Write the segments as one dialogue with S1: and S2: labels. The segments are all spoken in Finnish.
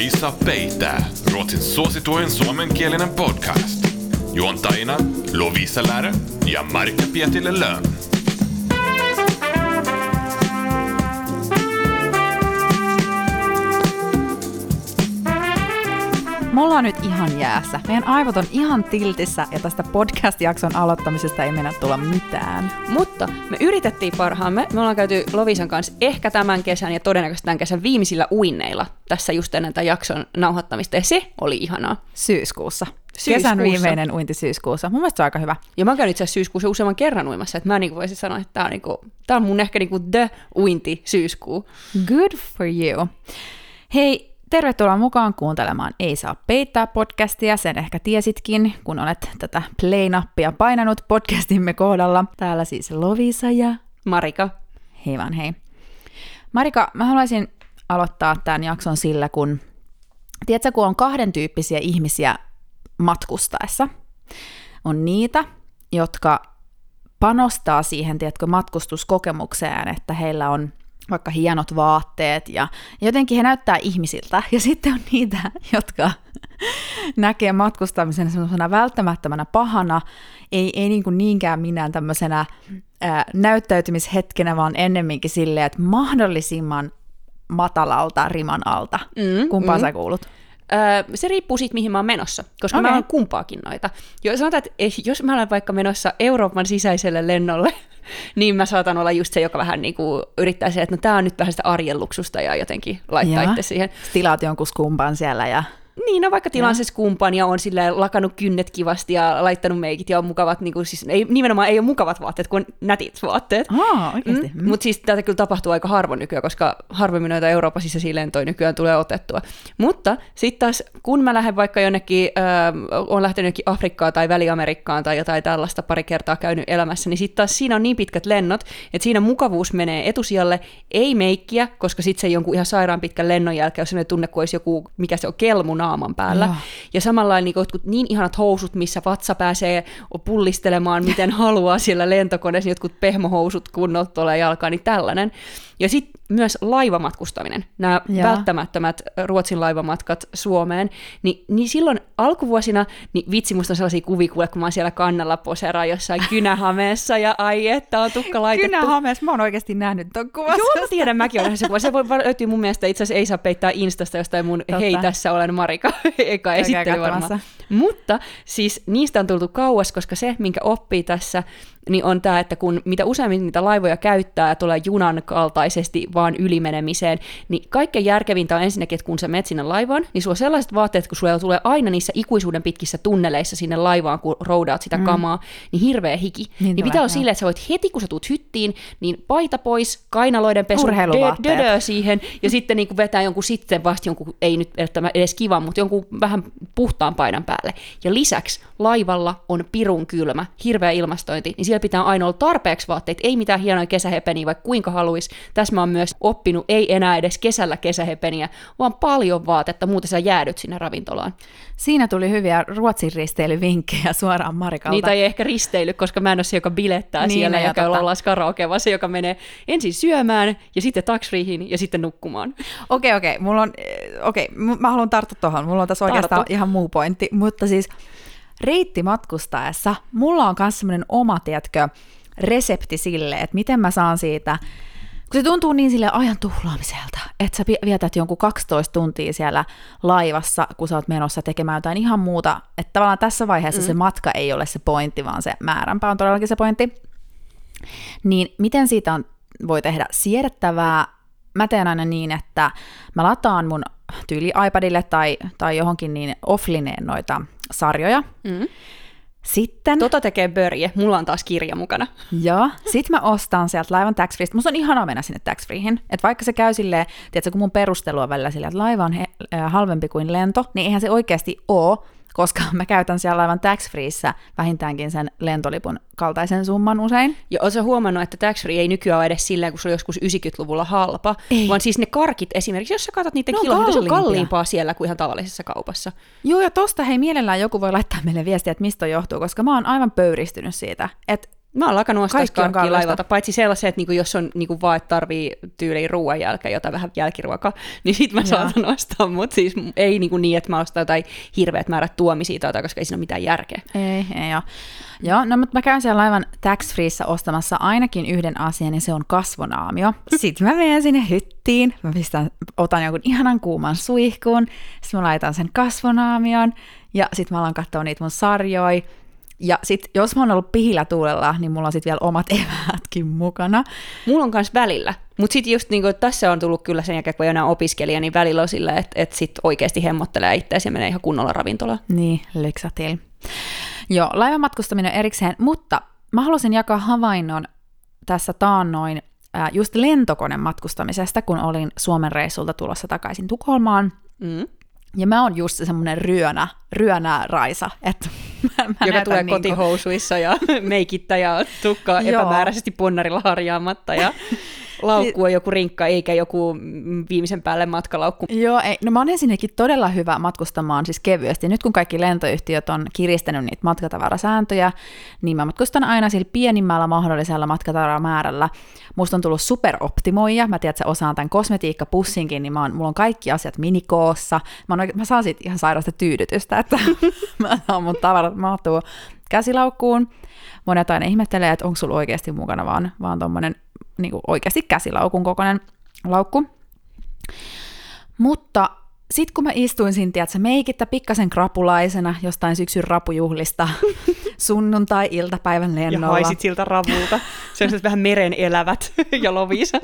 S1: Ei saa peittää, Ruotsin suosituen suomenkielinen podcast. Juontajina Lovisa Lärö ja Marika Pietille Lönn.
S2: Me ollaan nyt ihan jäässä. Meidän aivot on ihan tiltissä ja tästä podcast-jakson aloittamisesta ei mennä tulla mitään.
S3: Mutta me yritettiin parhaamme. Me ollaan käyty Lovisan kanssa ehkä tämän kesän ja todennäköisesti tämän kesän viimeisillä uinneilla tässä just ennen tämän jakson nauhoittamista. Ja se oli ihanaa.
S2: Syyskuussa.
S3: Syyskuussa.
S2: Kesän viimeinen uinti syyskuussa. Mun mielestä se on aika hyvä.
S3: Ja mä käynyt itse asiassa syyskuussa useamman kerran uimassa, että mä niin voisin sanoa, että tää on, niin kuin, tää on mun ehkä niin kuin the uinti syyskuu.
S2: Good for you. Hei, tervetuloa mukaan kuuntelemaan Ei saa peittää podcastia, sen ehkä tiesitkin, kun olet tätä play-nappia painanut podcastimme kohdalla. Täällä siis Lovisa ja
S3: Marika.
S2: hei vaan hei. Marika, mä haluaisin aloittaa tämän jakson sillä, kun tiedätkö, kun on kahden tyyppisiä ihmisiä matkustaessa. On niitä, jotka panostaa siihen, tiedätkö, matkustuskokemukseen, että heillä on vaikka hienot vaatteet ja jotenkin he näyttää ihmisiltä. Ja sitten on niitä, jotka näkee matkustamisen semmoisena välttämättömänä pahana, ei, ei niin kuin niinkään minään tämmöisenä ää, näyttäytymishetkenä, vaan ennemminkin silleen, että mahdollisimman matalalta riman alta.
S3: Mm,
S2: Kumpaan
S3: mm.
S2: sä kuulut?
S3: Öö, se riippuu siitä, mihin mä oon menossa, koska okay. Mä oon kumpaakin noita. Jo, sanotaan, että eh, jos mä olen vaikka menossa Euroopan sisäiselle lennolle, niin mä saatan olla just se, joka vähän niin kuin yrittää se, että no tää on nyt vähän sitä arjen luksusta ja jotenkin laittaa itse siihen.
S2: Tilaat jonkun skumpan siellä ja...
S3: Niin, no vaikka se skumpan ja on silleen lakannut kynnet kivasti ja laittanut meikit ja on mukavat, niin kuin, siis ei, nimenomaan ei ole mukavat vaatteet, kun nätit vaatteet.
S2: Aa, oikeasti.
S3: Mm. Mutta siis tätä kyllä tapahtuu aika harvoin nykyään, koska harvemmin noita Euroopan sisäisiä lentoja nykyään tulee otettua. Mutta sitten taas, kun mä lähden vaikka jonnekin, äh, on lähtenyt jonnekin Afrikkaan tai Väli-Amerikkaan tai jotain tällaista pari kertaa käynyt elämässä, niin sitten taas siinä on niin pitkät lennot, että siinä mukavuus menee etusijalle, ei meikkiä, koska sitten se jonkun ihan sairaan pitkän lennon jälkeen sellainen tunne, kuin olisi joku, mikä se on, kelmu naaman päällä.
S2: Joo.
S3: Ja samalla niin, jotkut niin ihanat housut, missä vatsa pääsee pullistelemaan miten haluaa siellä lentokoneessa, jotkut pehmohousut kunnolta tulee jalkaan, niin tällainen. Ja sitten myös laivamatkustaminen, nämä
S2: Joo.
S3: välttämättömät Ruotsin laivamatkat Suomeen, niin, niin silloin alkuvuosina, niin vitsi, musta on sellaisia kuvia, kuule, kun mä oon siellä kannella poseraa jossain kynähameessa, ja ai että on tukka laitettu.
S2: Kynähameessa, mä oon oikeasti nähnyt ton kuvan.
S3: Joo, mä tiedän, mäkin olen se kuva. Se voi, löytyy mun mielestä, itse asiassa ei saa peittää Instasta jostain mun
S2: Totta.
S3: hei, tässä olen Marika, eka esittely varmaan. Mutta siis niistä on tultu kauas, koska se, minkä oppii tässä, niin on tämä, että kun mitä useammin niitä laivoja käyttää ja tulee junan kaltaisesti vaan ylimenemiseen, niin kaikkein järkevintä on ensinnäkin, että kun sä menet sinne laivaan, niin sulla on sellaiset vaatteet, kun sulla tulee aina niissä ikuisuuden pitkissä tunneleissa sinne laivaan, kun roudaat sitä mm. kamaa, niin hirveä hiki.
S2: Niin
S3: Niin,
S2: tulee,
S3: pitää olla silleen, että sä voit heti, kun sä tuut hyttiin, niin paita pois, kainaloiden pesu, dö- dödö siihen, ja sitten niin vetää jonkun sitten vasta jonkun, ei nyt edes kiva, mutta jonkun vähän puhtaan painan päälle. Ja lisäksi laivalla on pirun kylmä, hirveä ilmastointi, niin siellä pitää aina olla tarpeeksi vaatteita, ei mitään hienoja kesähepeniä, vaikka kuinka haluaisi. Tässä mä oon myös oppinut, ei enää edes kesällä kesähepeniä, vaan paljon vaatetta, muuten sä jäädyt sinne ravintolaan.
S2: Siinä tuli hyviä Ruotsin risteilyvinkkejä suoraan Marikalta.
S3: Niitä ei ehkä risteily, koska mä en ole se, joka bilettää
S2: Niin,
S3: siellä
S2: no
S3: ja käy
S2: tota-
S3: laulaa karaoke, vaan se, joka menee ensin syömään ja sitten taksriihin ja sitten nukkumaan.
S2: Okei, okei, mulla on, eh, okei, m- mä haluan tarttua tuohon, mulla on tässä oikeastaan
S3: Tartu.
S2: ihan muu pointti, mutta siis reitti matkustaessa, mulla on myös semmoinen oma, tiedätkö, resepti sille, että miten mä saan siitä, kun se tuntuu niin sille ajan tuhlaamiselta, että sä vietät jonkun 12 tuntia siellä laivassa, kun sä oot menossa tekemään jotain ihan muuta, että tavallaan tässä vaiheessa mm. se matka ei ole se pointti, vaan se määränpä on todellakin se pointti, niin miten siitä on, voi tehdä siedettävää? Mä teen aina niin, että mä lataan mun tyyli iPadille tai, tai johonkin niin offlineen noita sarjoja.
S3: Mm.
S2: Sitten,
S3: Tota tekee Börje, mulla on taas kirja mukana.
S2: joo, sit mä ostan sieltä laivan tax freeista. Musta on ihanaa mennä sinne tax freeihin. Että vaikka se käy silleen, tiedätkö, kun mun perustelu on välillä silleen, että laiva on he, äh, halvempi kuin lento, niin eihän se oikeasti oo, koska mä käytän siellä laivan tax freeissä vähintäänkin sen lentolipun kaltaisen summan usein.
S3: Ja ootko huomannut, että tax free ei nykyään ole edes silleen, kun se oli joskus 90-luvulla halpa,
S2: Ei.
S3: vaan siis ne karkit esimerkiksi, jos sä katsot niiden
S2: Ne on
S3: kilohintaa, se on kalliimpaa siellä kuin ihan tavallisessa kaupassa.
S2: Joo, ja tosta hei mielellään joku voi laittaa meille viestiä, että mistä johtuu, koska mä oon aivan pöyristynyt siitä, että
S3: Mä oon lakannut ostaa
S2: Kaikki on kallista.
S3: laivalta, paitsi sellaiset, että niinku jos on niinku vaan, että tarvii tyyliin ruoan jälkeen jotain vähän jälkiruokaa, niin sit mä
S2: Joo.
S3: saatan ostaa, mutta siis ei niinku niin, että mä ostan jotain hirveät määrät tuomisia tai jotain, koska ei siinä ole mitään järkeä.
S2: Ei, ei ole. Joo, no mutta mä käyn siellä laivan tax freeissä ostamassa ainakin yhden asian, ja se on kasvonaamio. Sitten mä menen sinne hyttiin, mä pistän, otan jonkun ihanan kuuman suihkuun, sitten mä laitan sen kasvonaamion, ja sitten mä alan katsoa niitä mun sarjoja. Ja sitten jos mä oon ollut pihillä tuulella, niin mulla on sitten vielä omat eväätkin mukana.
S3: Mulla on myös välillä, mutta sitten just niinku, tässä on tullut kyllä sen jälkeen, kun ei enää opiskelija, niin välillä on sillä, että et sit oikeasti hemmottelee itseäsi ja menee ihan kunnolla ravintolaan.
S2: Niin, lyksätil. Joo, laivamatkustaminen on erikseen, mutta mä halusin jakaa havainnon tässä taannoin ää, just lentokone matkustamisesta, kun olin Suomen reissulta tulossa takaisin Tukholmaan.
S3: Mm.
S2: Ja mä oon just semmonen ryönä, ryönä raisa, että mä, mä
S3: Joka tulee
S2: niinku-
S3: kotihousuissa ja meikittä ja tukkaa epämääräisesti ponnarilla harjaamatta ja laukku on joku rinkka eikä joku mm, viimeisen päälle matkalaukku.
S2: Joo, ei, no mä oon ensinnäkin todella hyvä matkustamaan siis kevyesti. Nyt kun kaikki lentoyhtiöt on kiristänyt niitä matkatavarasääntöjä, niin mä matkustan aina sillä pienimmällä mahdollisella matkatavaramäärällä. Musta on tullut superoptimoija. Mä tiedän, että sä osaan tämän kosmetiikkapussinkin, niin mä oon, mulla on kaikki asiat minikoossa. Mä, oon, oikein- mä saan siitä ihan sairasta tyydytystä, että mä saan mun tavarat mahtuu käsilaukkuun. Monet aina ihmettelee, että onko sulla oikeasti mukana vaan, vaan tommonen niin oikeasti käsilaukun kokoinen laukku. Mutta sitten kun mä istuin siinä, tiedätkö, meikittä pikkasen krapulaisena jostain syksyn rapujuhlista sunnuntai-iltapäivän
S3: Ja
S2: lennolla.
S3: haisit siltä ravulta. Sellaiset vähän meren elävät ja lovisa.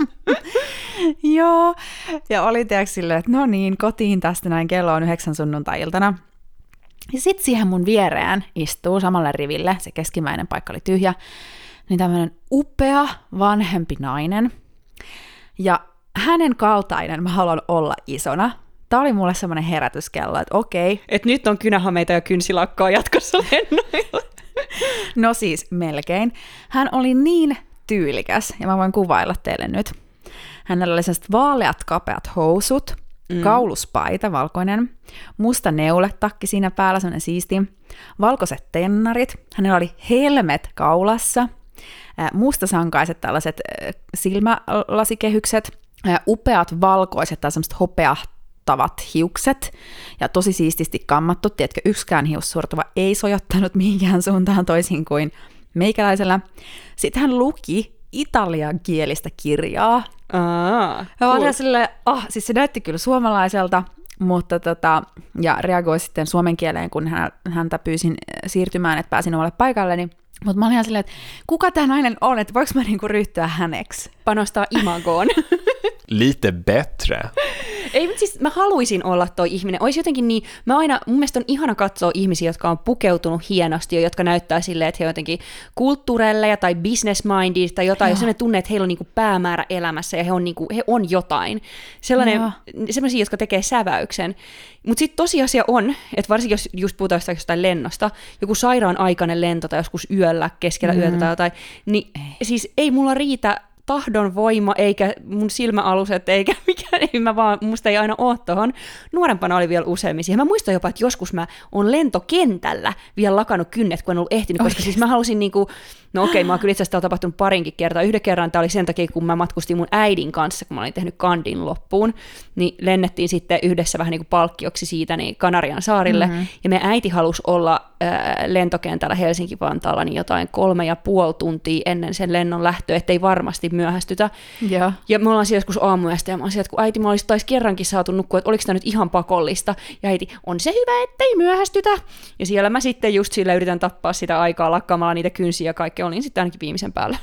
S2: Joo, ja oli tiedätkö silleen, että no niin, kotiin tästä näin, kello on yhdeksän sunnuntai-iltana. Ja sitten siihen mun viereen istuu samalle riville, se keskimmäinen paikka oli tyhjä, niin tämmöinen upea vanhempi nainen. Ja hänen kaltainen mä haluan olla isona. Tämä oli mulle semmoinen herätyskello, että okei,
S3: Et nyt on kynähameita ja kynsilakkaa jatkossa lennoilla.
S2: No siis melkein. Hän oli niin tyylikäs, ja mä voin kuvailla teille nyt. Hänellä oli sellaiset vaaleat kapeat housut, mm. kauluspaita, valkoinen, musta neuletakki siinä päällä, semmoinen siisti, valkoiset tennarit, hänellä oli helmet kaulassa, mustasankaiset tällaiset ää, silmälasikehykset, ää, upeat valkoiset tai semmoiset hopeahtavat hiukset ja tosi siististi kammattu, tiedätkö, yksikään hiussurtuva ei sojottanut mihinkään suuntaan toisin kuin meikäläisellä. Sitten hän luki italiankielistä kirjaa.
S3: Aa,
S2: Ja
S3: cool.
S2: olin silleen, ah, siis se näytti kyllä suomalaiselta, mutta tota, ja reagoi sitten suomen kieleen, kun hän, häntä pyysin äh, siirtymään, että pääsin omalle paikalleni. Mutta mä olin ihan silleen, että kuka tämä nainen on, että voiko mä niinku ryhtyä häneksi?
S3: Panostaa imagoon.
S1: Lite bättre.
S3: Ei, mutta siis mä haluaisin olla toi ihminen. Olisi jotenkin niin, mä aina, mun mielestä on ihana katsoa ihmisiä, jotka on pukeutunut hienosti ja jotka näyttää silleen, että he on jotenkin kulttuurelleja tai business minded tai jotain, jos ne tunnee, että heillä on niinku päämäärä elämässä ja he on, niinku, he on jotain. Sellainen, sellaisia, jotka tekee säväyksen. Mutta sitten tosiasia on, että varsinkin jos just puhutaan jostain- jostain lennosta, joku sairaan aikainen lento tai joskus yöllä, keskellä mm. yötä tai jotain, niin ei. siis ei mulla riitä tahdon voima, eikä mun silmäaluset, eikä mikään, ei mä vaan, musta ei aina oo tohon. Nuorempana oli vielä useammin siihen. Mä muistan jopa, että joskus mä oon lentokentällä vielä lakannut kynnet, kun en ollut ehtinyt, koska siis mä halusin niinku, no okei, mä oon kyllä itse asiassa tapahtunut parinkin kertaa. Yhden kerran tää oli sen takia, kun mä matkustin mun äidin kanssa, kun mä olin tehnyt kandin loppuun, niin lennettiin sitten yhdessä vähän niin kuin palkkioksi siitä niin Kanarian saarille, mm-hmm. ja meidän äiti halusi olla ää, lentokentällä Helsinki-Vantaalla niin jotain kolme ja puoli tuntia ennen sen lennon lähtöä, ettei varmasti myöhästytä.
S2: Joo.
S3: Ja me ollaan siellä joskus aamuyöstä, ja mä että kun äiti, mä olisin taisi kerrankin saatu nukkua, että oliko tämä nyt ihan pakollista. Ja äiti, on se hyvä, ettei myöhästytä. Ja siellä mä sitten just sillä yritän tappaa sitä aikaa lakkaamalla niitä kynsiä ja kaikkea. Olin sitten ainakin viimeisen päällä.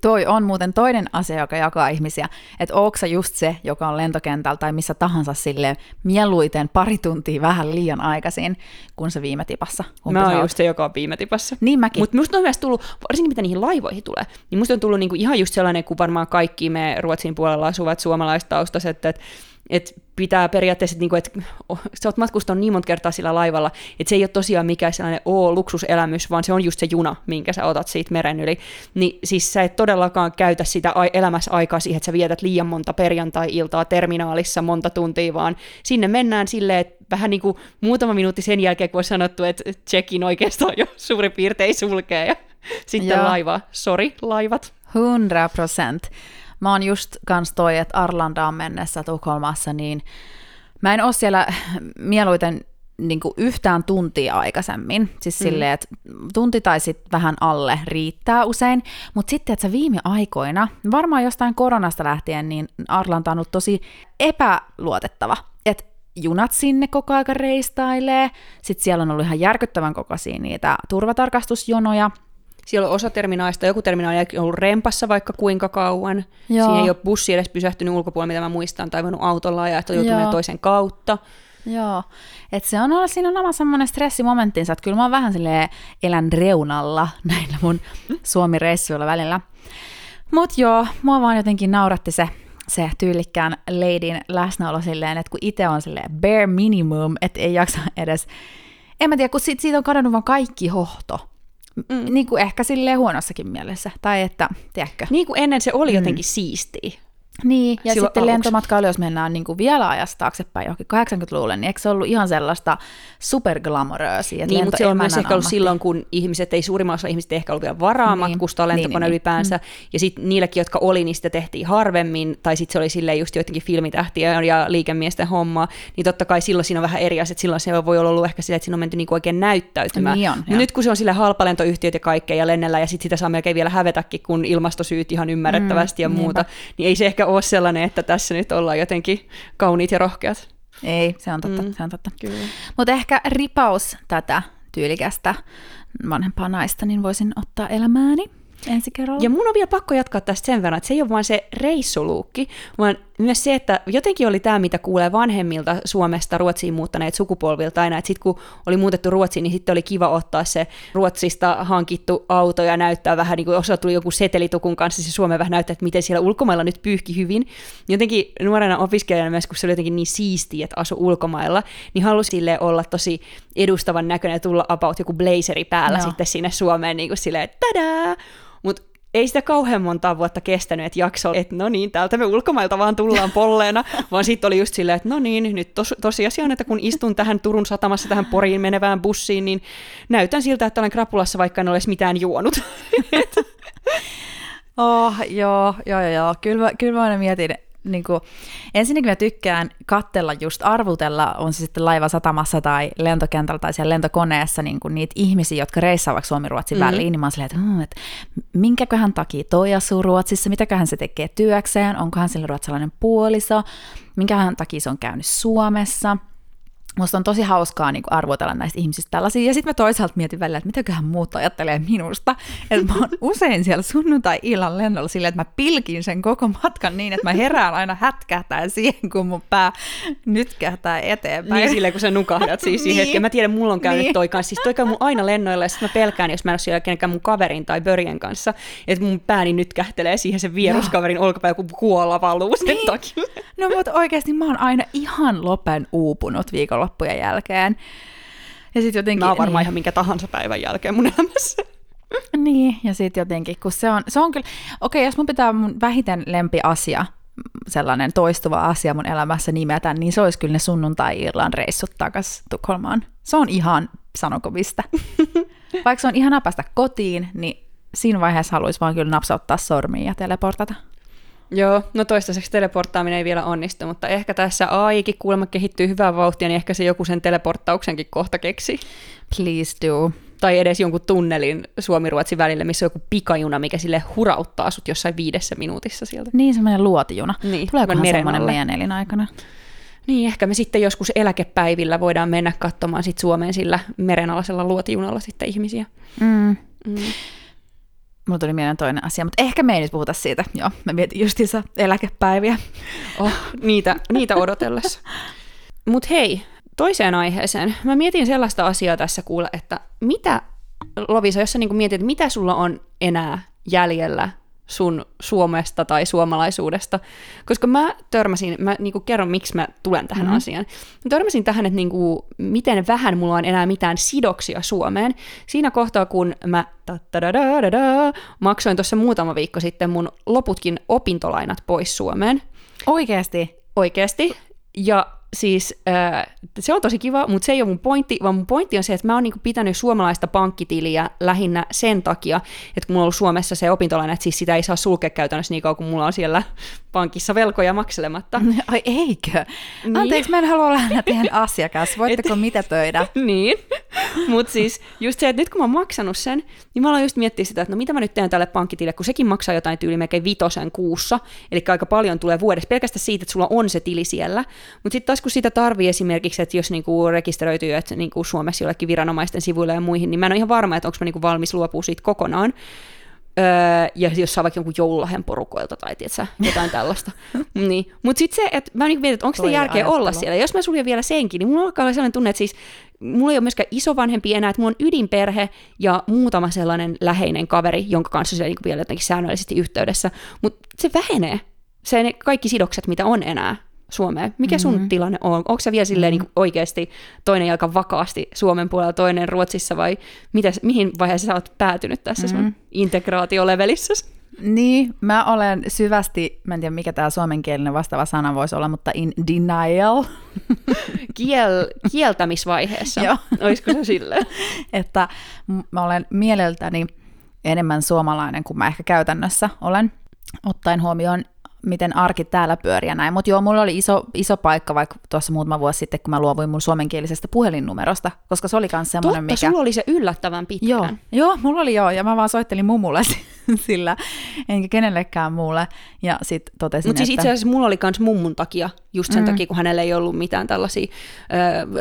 S2: Toi on muuten toinen asia, joka jakaa ihmisiä, että onko sä just se, joka on lentokentällä tai missä tahansa sille mieluiten pari tuntia vähän liian aikaisin, kun se viime tipassa. Kumpi
S3: Mä oon just se, joka on viime tipassa.
S2: Niin mäkin.
S3: Mutta musta on myös tullut, varsinkin mitä niihin laivoihin tulee, niin musta on tullut niinku ihan just sellainen, kuin varmaan kaikki me Ruotsin puolella asuvat suomalaistaustaiset, että et pitää periaatteessa, että niinku, et, oh, sä oot matkustanut niin monta kertaa sillä laivalla, että se ei ole tosiaan mikään sellainen oo luksuselämys, vaan se on just se juna, minkä sä otat siitä meren yli. Niin siis sä et todellakaan käytä sitä elämässä aikaa siihen, että sä vietät liian monta perjantai-iltaa terminaalissa monta tuntia, vaan sinne mennään silleen, että vähän niin kuin muutama minuutti sen jälkeen, kun on sanottu, että check-in oikeastaan jo suurin piirtein sulkee ja Sitten
S2: Joo.
S3: laiva, sori, laivat.
S2: 100 procent. Mä oon just kans toi, että Arlandaan mennessä Tukholmassa, niin mä en oo siellä mieluiten niin kuin yhtään tuntia aikaisemmin. Siis mm. silleen, että tunti tai sitten vähän alle riittää usein. Mutta sitten, että viime aikoina, varmaan jostain koronasta lähtien, niin Arlanta on ollut tosi epäluotettava. Että junat sinne koko aika reistailee. Sitten siellä on ollut ihan järkyttävän kokoisia niitä turvatarkastusjonoja.
S3: Siellä on osa terminaalista, joku terminaali on ollut rempassa vaikka kuinka kauan.
S2: Joo.
S3: Siinä ei ole bussi edes pysähtynyt ulkopuolella, mitä mä muistan, tai voinut autolla ja että on joutunut toisen kautta.
S2: Joo, että se on ollut, siinä on oma semmoinen stressimomenttinsa, että kyllä mä oon vähän silleen elän reunalla näillä mun Suomi-reissuilla välillä. Mut joo, mua vaan jotenkin nauratti se, se tyylikkään leidin läsnäolo silleen, että kun itse on silleen bare minimum, että ei jaksa edes, en mä tiedä, kun siitä, siitä on kadonnut vaan kaikki hohto. Mm. Niin kuin ehkä silleen huonossakin mielessä, tai että, tiedätkö?
S3: Niin kuin ennen se oli jotenkin siistiä.
S2: Niin, ja
S3: Silloin
S2: sitten
S3: aluksi.
S2: lentomatkailu, jos mennään niin kuin vielä ajasta taaksepäin johonkin 80-luvulle, niin eikö se ollut ihan sellaista superglamoröösiä?
S3: Niin, mutta se on myös ehkä ollut
S2: ammatti-
S3: silloin, kun ihmiset, ei suurimman osa ihmisistä ehkä ollut vielä varaa
S2: Niin.
S3: matkustaa
S2: Niin,
S3: lentokone
S2: niin, niin.
S3: ylipäänsä. Ja sitten niilläkin, jotka oli, niin sitä tehtiin harvemmin, tai sitten se oli silleen just joidenkin filmitähtiä ja liikemiesten hommaa, niin totta kai silloin siinä on vähän eri asia, että silloin se voi olla ollut ehkä sitä, että siinä on menty niinku oikein näyttäytymään.
S2: Niin on,
S3: Mut nyt kun se on sille halpalentoyhtiöt ja kaikkea ja lennellä, ja sitten sitä saa melkein vielä hävetäkin, kun ilmastosyyt ihan ymmärrettävästi ja
S2: Mm,
S3: muuta, niin ei se ehkä ole sellainen, että tässä nyt ollaan jotenkin kauniit ja rohkeat.
S2: Ei, se on totta,
S3: Mm.
S2: se on totta.
S3: Kyllä.
S2: Mutta ehkä ripaus tätä tyylikästä vanhempaa naista, niin voisin ottaa elämääni ensi kerralla.
S3: Ja mun on vielä pakko jatkaa tästä sen verran, että se ei ole vain se reissuluukki, vaan myös se, että jotenkin oli tämä, mitä kuulee vanhemmilta Suomesta Ruotsiin muuttaneet sukupolvilta aina, että sitten kun oli muutettu Ruotsiin, niin sitten oli kiva ottaa se Ruotsista hankittu auto ja näyttää vähän, niin kuin osa tuli joku setelitukun kanssa, se Suomeen vähän näyttää, että miten siellä ulkomailla nyt pyyhki hyvin. Jotenkin nuorena opiskelijana myös, kun se oli jotenkin niin siistiä, että asu ulkomailla, niin halusi silleen olla tosi edustavan näköinen ja tulla about joku blazeri päällä
S2: Joo.
S3: sitten sinne Suomeen niin kuin silleen, että tadaa! Mutta ei sitä kauhean montaa vuotta kestänyt, että jakso, että no niin, täältä me ulkomailta vaan tullaan polleena, vaan sitten oli just silleen, että no niin, nyt tos, tosiasia on, että kun istun tähän Turun satamassa tähän Poriin menevään bussiin, niin näytän siltä, että olen krapulassa, vaikka en edes mitään juonut.
S2: Oh, joo, joo, joo, joo. Kyllä, mä- kyllä mä aina mietin, niin kuin, ensinnäkin mä tykkään kattella just arvutella, on se sitten laiva satamassa tai lentokentällä tai siellä lentokoneessa niin kuin niitä ihmisiä, jotka reissaavat Suomi-Ruotsin
S3: Mhm.
S2: mm-hmm. väliin, niin mä oon silleen, että, mm, että minkäköhän takia toi asuu Ruotsissa, mitäköhän se tekee työkseen, onkohan sillä ruotsalainen puoliso, minkähän takia se on käynyt Suomessa. Musta on tosi hauskaa niin kuin arvotella näistä ihmisistä tällaisia. Ja sitten mä toisaalta mietin välillä, että mitäköhän muut ajattelee minusta. Että mä oon usein siellä sunnuntai-illan lennolla silleen, että mä pilkin sen koko matkan niin, että mä herään aina hätkähtäen siihen, kun mun pää nyt kähtää eteenpäin.
S3: niin silleen, kun sä nukahdat siis siihen
S2: Niin.
S3: hetkeen. Mä tiedän, mulla on käynyt
S2: Niin.
S3: toi kanssa. Siis toi käy mun aina lennoilla, ja sitten mä pelkään, jos mä en ole siellä kenenkään mun kaverin tai börjen kanssa, että mun pääni nyt kähtelee siihen sen vieruskaverin olkapää, kun kuola valuu sen
S2: Niin.
S3: takia.
S2: No mutta oikeasti mä oon aina ihan lopen uupunut viikonloppujen jälkeen. Ja sitten jotenkin...
S3: Mä oon varmaan
S2: niin.
S3: ihan minkä tahansa päivän jälkeen mun elämässä.
S2: Niin, ja sitten jotenkin, kun se on, se on kyllä, okei, jos mun pitää mun vähiten lempiasia, sellainen toistuva asia mun elämässä nimetä, niin se olisi kyllä ne sunnuntai-illan reissut takas Tukholmaan. Se on ihan, sanoko mistä. Vaikka se on ihanaa päästä kotiin, niin siinä vaiheessa haluaisi vaan kyllä napsauttaa sormiin ja teleportata.
S3: Joo, no toistaiseksi teleporttaaminen ei vielä onnistu, mutta ehkä tässä AIkin kuulemma kehittyy hyvää vauhtia, niin ehkä se joku sen teleporttauksenkin kohta keksi.
S2: Please do.
S3: Tai edes jonkun tunnelin Suomi-Ruotsi välille, missä on joku pikajuna, mikä sille hurauttaa sut jossain viidessä minuutissa sieltä.
S2: Niin semmoinen luotijuna.
S3: Niin,
S2: Tuleekohan semmoinen meidän elinaikana?
S3: Niin, ehkä me sitten joskus eläkepäivillä voidaan mennä katsomaan sit Suomeen sillä merenalaisella luotijunalla sitten ihmisiä.
S2: Mm.
S3: Mm.
S2: Mulla tuli mieleen toinen asia, mutta ehkä me ei nyt puhuta siitä. Joo, mä mietin justiinsa eläkepäiviä.
S3: Oh, niitä, niitä odotellessa. Mutta hei, toiseen aiheeseen. Mä mietin sellaista asiaa tässä kuulla, että mitä, Lovisa, jos sä niinku mietit, mitä sulla on enää jäljellä sun Suomesta tai suomalaisuudesta, koska mä törmäsin, mä niinku kerron, miksi mä tulen tähän mm-hmm. asiaan. Mä törmäsin tähän, että niinku, miten vähän mulla on enää mitään sidoksia Suomeen. Siinä kohtaa, kun mä maksoin tuossa muutama viikko sitten mun loputkin opintolainat pois Suomeen,
S2: Oikeesti?
S3: oikeasti. Ja siis äh, se on tosi kiva, mutta se ei ole mun pointti, vaan mun pointti on se, että mä oon niinku pitänyt suomalaista pankkitiliä lähinnä sen takia, että kun mulla on ollut Suomessa se opintolaina, että siis sitä ei saa sulkea käytännössä niin kauan, kun mulla on siellä pankissa velkoja makselematta.
S2: Ai eikö? Niin. Anteeksi, mä en halua olla enää teidän asiakas. Voitteko mitä töitä?
S3: niin, mutta siis just se, että nyt kun mä oon maksanut sen, niin mä aloin just miettiä sitä, että no mitä mä nyt teen tälle pankkitilille, kun sekin maksaa jotain tyyli melkein vitosen kuussa, eli aika paljon tulee vuodessa pelkästään siitä, että sulla on se tili siellä. Mutta sitten taas kun sitä tarvii esimerkiksi, että jos niinku rekisteröityy että niinku Suomessa jollekin viranomaisten sivuille ja muihin, niin mä en ole ihan varma, että onko mä niinku valmis luopua siitä kokonaan. Öö, ja jos saa vaikka jonkun joululahden porukoilta tai tiedätkö, jotain tällaista. niin. Mutta sitten se, että mä niinku mietin, että onko sitä järkeä ajattelu. olla siellä. Jos mä suljen vielä senkin, niin mulla alkaa olla sellainen tunne, että siis mulla ei ole myöskään isovanhempi enää, että mulla on ydinperhe ja muutama sellainen läheinen kaveri, jonka kanssa se niinku vielä jotenkin säännöllisesti yhteydessä. Mutta se vähenee, se ne kaikki sidokset, mitä on enää Suomeen. Mikä sun mm-hmm. tilanne on? Onko se vielä silleen mm-hmm. niin oikeasti toinen jalka vakaasti Suomen puolella, toinen Ruotsissa vai mitä, mihin vaiheessa sä oot päätynyt tässä mm-hmm. sun integraatiolevelissä?
S2: Niin, mä olen syvästi, mä en tiedä mikä tämä suomenkielinen vastaava sana voisi olla, mutta in denial.
S3: Kiel, kieltämisvaiheessa, Joo. olisiko se silleen?
S2: että mä olen mieleltäni enemmän suomalainen kuin mä ehkä käytännössä olen, ottaen huomioon miten arki täällä pyörii ja näin. Mutta joo, mulla oli iso, iso paikka vaikka tuossa muutama vuosi sitten, kun mä luovuin mun suomenkielisestä puhelinnumerosta, koska se oli myös semmoinen,
S3: mikä... sulla oli se yllättävän pitkään.
S2: Joo, joo, mulla oli joo, ja mä vaan soittelin mumulle sillä, enkä kenellekään muulle, ja sitten totesin,
S3: Mutta siis itse asiassa mulla oli myös mummun takia, just sen mm. takia, kun hänellä ei ollut mitään tällaisia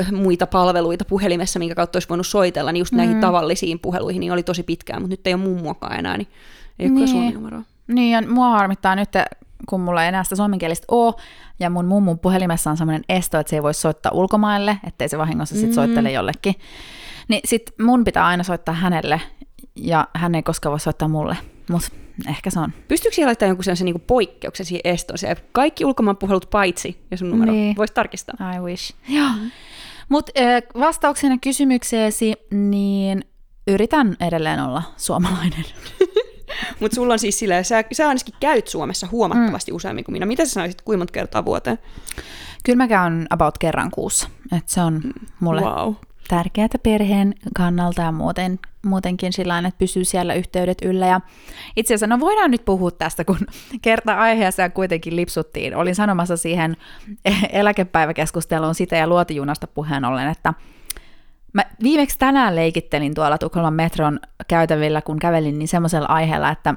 S3: ö, muita palveluita puhelimessa, minkä kautta olisi voinut soitella, niin just mm. näihin tavallisiin puheluihin niin oli tosi pitkään, mutta nyt ei ole mummuakaan enää, niin ei ole niin. suomen numeroa.
S2: Niin, ja mua harmittaa nyt, kun mulla ei enää sitä suomenkielistä ole, ja mun mummun puhelimessa on semmoinen esto, että se ei voi soittaa ulkomaille, ettei se vahingossa sit mm. soittele jollekin. Niin sit mun pitää aina soittaa hänelle, ja hän ei koskaan voi soittaa mulle. Mutta ehkä se on.
S3: Pystyykö siellä laittaa jonkun sellaisen niin poikkeuksen siihen estoon? Se kaikki ulkomaan puhelut paitsi, ja sun numero. Niin. Voisi tarkistaa.
S2: I wish. Joo. Mutta vastauksena kysymykseesi, niin yritän edelleen olla suomalainen.
S3: Mutta sulla on siis silleen, sä, sä ainakin käyt Suomessa huomattavasti mm. useammin kuin minä. Mitä sä sanoisit, kuinka monta kertaa vuoteen?
S2: Kyllä mä käyn about kerran kuussa. Et se on mm. mulle wow. tärkeää perheen kannalta ja muuten, muutenkin sillä että pysyy siellä yhteydet yllä. Ja itse asiassa, no voidaan nyt puhua tästä, kun kerta aiheessa kuitenkin lipsuttiin. Olin sanomassa siihen eläkepäiväkeskusteluun sitä ja luotijunasta puheen ollen, että – Mä viimeksi tänään leikittelin tuolla Tukholman metron käytävillä, kun kävelin, niin semmoisella aiheella, että,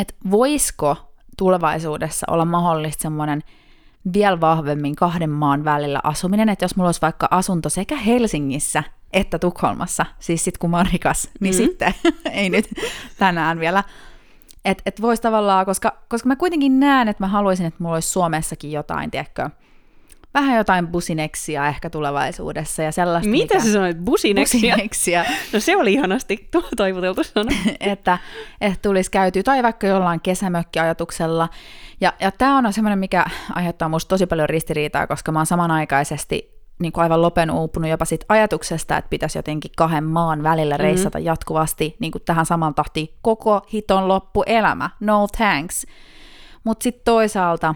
S2: että voisiko tulevaisuudessa olla mahdollista semmoinen vielä vahvemmin kahden maan välillä asuminen, että jos mulla olisi vaikka asunto sekä Helsingissä että Tukholmassa, siis sitten kun mä oon rikas, niin mm. sitten, ei nyt tänään vielä, että et voisi tavallaan, koska, koska mä kuitenkin näen, että mä haluaisin, että mulla olisi Suomessakin jotain, tiedätkö, vähän jotain busineksia ehkä tulevaisuudessa ja sellaista.
S3: Mitä mikä... sä sanoit? Busineksia? busineksia. No se oli ihanasti toivoteltu sana.
S2: että, että tulisi käytyä, tai vaikka jollain kesämökkiajatuksella. Ja, ja tämä on semmoinen, mikä aiheuttaa musta tosi paljon ristiriitaa, koska mä oon samanaikaisesti niin kuin aivan lopen uupunut jopa siitä ajatuksesta, että pitäisi jotenkin kahden maan välillä mm-hmm. reissata mm-hmm. jatkuvasti niin kuin tähän saman tahtiin koko hiton loppuelämä. No thanks. Mutta sitten toisaalta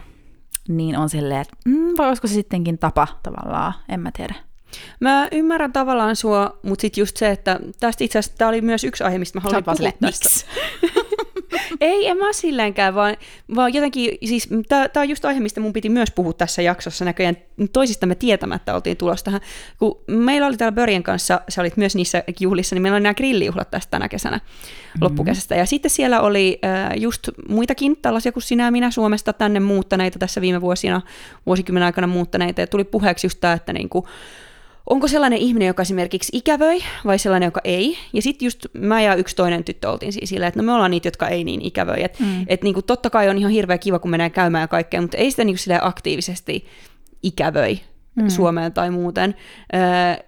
S2: niin on silleen, että mm, vai olisiko se sittenkin tapa tavallaan, en mä tiedä.
S3: Mä ymmärrän tavallaan sua, mutta sitten just se, että tästä itse asiassa tämä oli myös yksi aihe, mistä mä haluan puhua tästä. Ei, en mä silleenkään, vaan, vaan jotenkin, siis tämä on just aihe, mistä mun piti myös puhua tässä jaksossa näköjään toisistamme tietämättä oltiin tulossa tähän. Kun meillä oli täällä Börjen kanssa, sä olit myös niissä juhlissa, niin meillä oli nämä grillijuhlat tästä tänä kesänä mm-hmm. loppukesästä. Ja sitten siellä oli äh, just muitakin tällaisia kuin sinä ja minä Suomesta tänne muuttaneita tässä viime vuosina, vuosikymmenen aikana muuttaneita. Ja tuli puheeksi just tämä, että niinku, onko sellainen ihminen, joka esimerkiksi ikävöi vai sellainen, joka ei. Ja sitten just mä ja yksi toinen tyttö oltiin siis silleen, että no me ollaan niitä, jotka ei niin ikävöi. Että mm. et niinku, totta kai on ihan hirveä kiva, kun mennään käymään ja kaikkea, mutta ei sitä niinku aktiivisesti ikävöi mm. Suomeen tai muuten. Öö,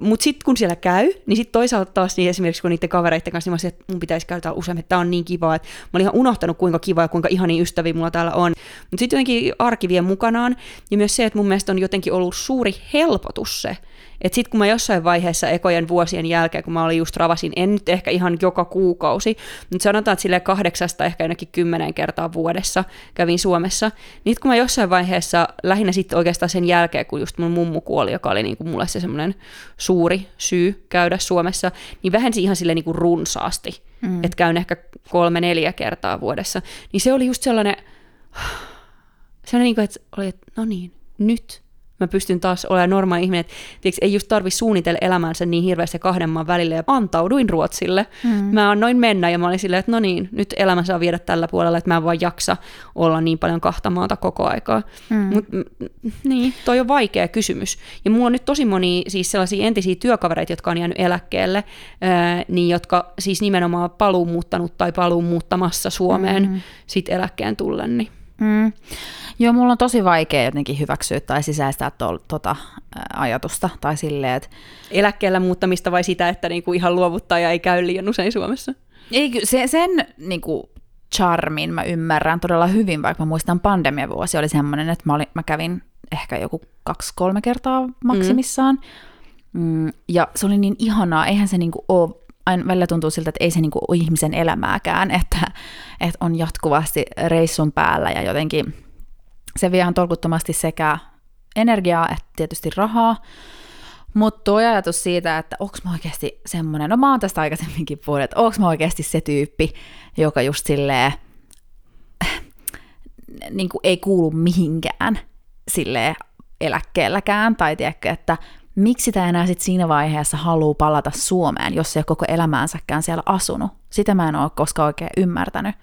S3: mutta sitten kun siellä käy, niin sitten toisaalta taas niin esimerkiksi kun niiden kavereiden kanssa, niin mä että mun pitäisi käydä useammin, että tämä on niin kiva, että mä olin ihan unohtanut kuinka kiva ja kuinka ihania ystäviä mulla täällä on. Mutta sitten jotenkin arki vie mukanaan, ja myös se, että mun mielestä on jotenkin ollut suuri helpotus se, Että sitten kun mä jossain vaiheessa ekojen vuosien jälkeen, kun mä olin just ravasin, en nyt ehkä ihan joka kuukausi, mutta sanotaan, että sille kahdeksasta ehkä ainakin kymmenen kertaa vuodessa kävin Suomessa, niin kun mä jossain vaiheessa, lähinnä sitten oikeastaan sen jälkeen, kun just mun mummu kuoli, joka oli niin kuin mulle se semmoinen suuri syy käydä Suomessa, niin vähensi ihan sille niin kuin runsaasti, mm. että käyn ehkä kolme-neljä kertaa vuodessa. Niin se oli just sellainen, sellainen niin kuin, että oli, että no niin, nyt mä pystyn taas olemaan normaali ihminen, että tiiäks, ei just tarvi suunnitella elämänsä niin hirveästi kahden maan välillä, ja antauduin Ruotsille. Mm. Mä annoin mennä, ja mä olin silleen, että no niin, nyt elämä saa viedä tällä puolella, että mä en vaan jaksa olla niin paljon kahta maata koko aikaa. Mm. Mut niin, toi on vaikea kysymys. Ja mulla on nyt tosi moni siis sellaisia entisiä työkavereita, jotka on jäänyt eläkkeelle, ää, niin jotka siis nimenomaan paluun muuttanut tai paluun muuttamassa Suomeen mm. sit eläkkeen tullen. Niin.
S2: Mm. Joo, mulla on tosi vaikea jotenkin hyväksyä tai sisäistää to, tota, ajatusta. Tai silleen, että...
S3: Eläkkeellä muuttamista vai sitä, että niinku ihan luovuttaa ja ei käy liian usein Suomessa?
S2: Ei, se, sen niinku, charmin mä ymmärrän todella hyvin, vaikka mä muistan pandemiavuosi oli semmoinen, että mä, olin, mä kävin ehkä joku kaksi-kolme kertaa maksimissaan. Mm. Mm, ja se oli niin ihanaa, eihän se niinku ole aina välillä tuntuu siltä, että ei se niinku ole ihmisen elämääkään, että, että on jatkuvasti reissun päällä ja jotenkin se vie ihan tolkuttomasti sekä energiaa että tietysti rahaa, mutta tuo ajatus siitä, että onko mä oikeasti semmoinen, no mä oon tästä aikaisemminkin puhunut, että onko mä oikeasti se tyyppi, joka just silleen niin kuin ei kuulu mihinkään silleen eläkkeelläkään, tai tiedätkö, että miksi sitä enää sit siinä vaiheessa haluaa palata Suomeen, jos se ei ole koko elämäänsäkään siellä asunut. Sitä mä en ole koskaan oikein ymmärtänyt.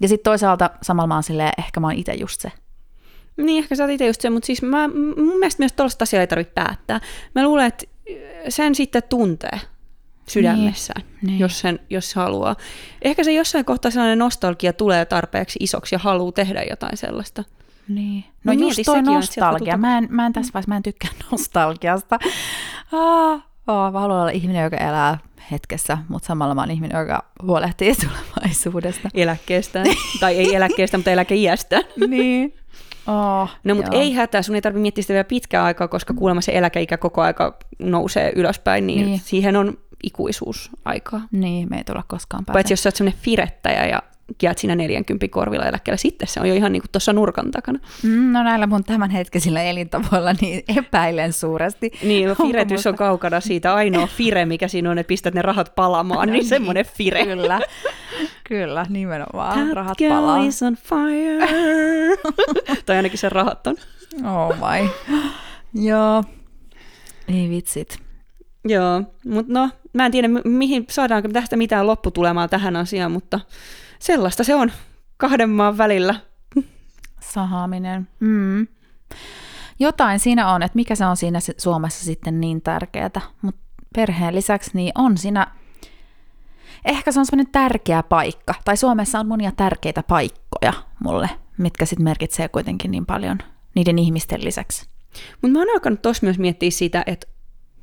S2: Ja sitten toisaalta samalla mä oon silleen, ehkä mä oon itse just se.
S3: Niin, ehkä sä oot itse just se, mutta siis mä, mun mielestä myös tuollaista asiaa ei tarvitse päättää. Mä luulen, että sen sitten tuntee sydämessään, niin, niin. Jos, sen, jos haluaa. Ehkä se jossain kohtaa sellainen nostalgia tulee tarpeeksi isoksi ja haluaa tehdä jotain sellaista.
S2: Niin. No, no just toi nostalgia. Mä en, mä en tässä vaiheessa mä en tykkää nostalgiasta. Ah, oh, mä haluan olla ihminen, joka elää hetkessä, mutta samalla mä oon ihminen, joka huolehtii tulevaisuudesta.
S3: Eläkkeestä. tai ei eläkkeestä, mutta eläkeiästä.
S2: niin. Oh,
S3: no mutta ei hätää, sun ei tarvitse miettiä sitä vielä pitkää aikaa, koska kuulemma se eläkeikä koko aika nousee ylöspäin, niin, niin. siihen on ikuisuusaikaa.
S2: Niin, me ei tulla koskaan pääse.
S3: Paitsi jos sä oot semmoinen firettäjä ja kiät siinä 40 korvilla eläkkeellä, sitten se on jo ihan niin kuin tuossa nurkan takana.
S2: Mm, no näillä mun tämänhetkisillä elintavoilla niin epäilen suuresti.
S3: Niin, no, firetys on kaukana siitä. Ainoa fire, mikä siinä on, että pistät ne rahat palamaan, no, niin, niin semmoinen fire.
S2: Kyllä, kyllä, nimenomaan. That rahat palaa.
S3: is on fire. tai ainakin se rahat on.
S2: Oh my. Joo. Ei vitsit.
S3: Joo, mutta no, mä en tiedä, mihin saadaanko tästä mitään lopputulemaa tähän asiaan, mutta sellaista se on kahden maan välillä.
S2: Sahaaminen. Mm. Jotain siinä on, että mikä se on siinä Suomessa sitten niin tärkeää, mutta perheen lisäksi niin on siinä, ehkä se on semmoinen tärkeä paikka, tai Suomessa on monia tärkeitä paikkoja mulle, mitkä sitten merkitsee kuitenkin niin paljon niiden ihmisten lisäksi.
S3: Mutta mä oon alkanut tuossa myös miettiä sitä, että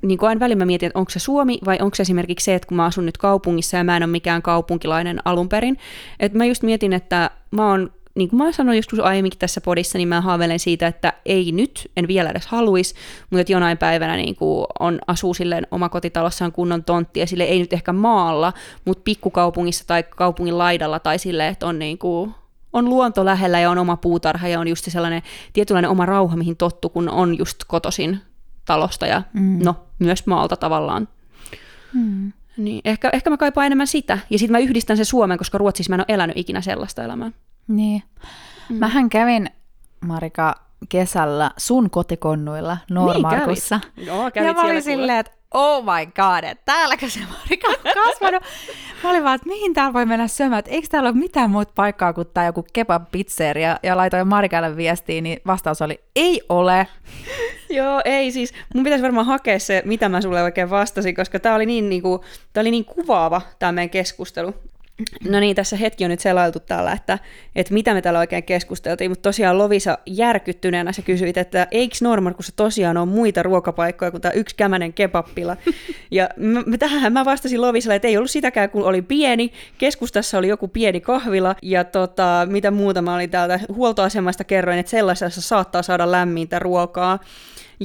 S3: niin kuin aina välillä mä mietin, että onko se Suomi vai onko se esimerkiksi se, että kun mä asun nyt kaupungissa ja mä en ole mikään kaupunkilainen alun perin. Että mä just mietin, että mä oon niin kuin mä sanoin joskus aiemminkin tässä podissa, niin mä haaveilen siitä, että ei nyt, en vielä edes haluaisi, mutta että jonain päivänä niin kuin on, asuu silleen omakotitalossaan kunnon tontti, ja sille ei nyt ehkä maalla, mutta pikkukaupungissa tai kaupungin laidalla, tai silleen, että on niin kuin, on luonto lähellä ja on oma puutarha ja on just sellainen tietynlainen oma rauha, mihin tottu, kun on just kotosin talosta ja mm. no, myös maalta tavallaan. Mm. Niin, ehkä, ehkä mä kaipaan enemmän sitä. Ja sitten mä yhdistän sen Suomen, koska Ruotsissa mä en ole elänyt ikinä sellaista elämää.
S2: Niin. Mm. Mähän kävin, Marika, kesällä sun kotikonnuilla Normarkussa.
S3: Niin, Joo,
S2: ja mä olin silleen, että oh my god, että täälläkö se Marika on kasvanut. Mä olin vaan, että mihin täällä voi mennä syömään, että eikö täällä ole mitään muuta paikkaa kuin tämä joku kebab-pizzeria, ja laitoin Marikalle viestiin, niin vastaus oli, ei ole.
S3: Joo, ei siis, mun pitäisi varmaan hakea se, mitä mä sulle oikein vastasin, koska tämä oli niin, niinku, tää oli niin kuvaava, tämä meidän keskustelu. No niin, tässä hetki on nyt selailtu täällä, että, että mitä me täällä oikein keskusteltiin, mutta tosiaan Lovisa järkyttyneenä sä kysyit, että eikö Normarkussa tosiaan on muita ruokapaikkoja kuin tämä yksi kämänen kebappila. Ja mä, tähän mä vastasin Lovisalle, että ei ollut sitäkään, kun oli pieni, keskustassa oli joku pieni kahvila, ja tota, mitä muuta mä olin täältä huoltoasemasta kerroin, että sellaisessa saattaa saada lämmintä ruokaa.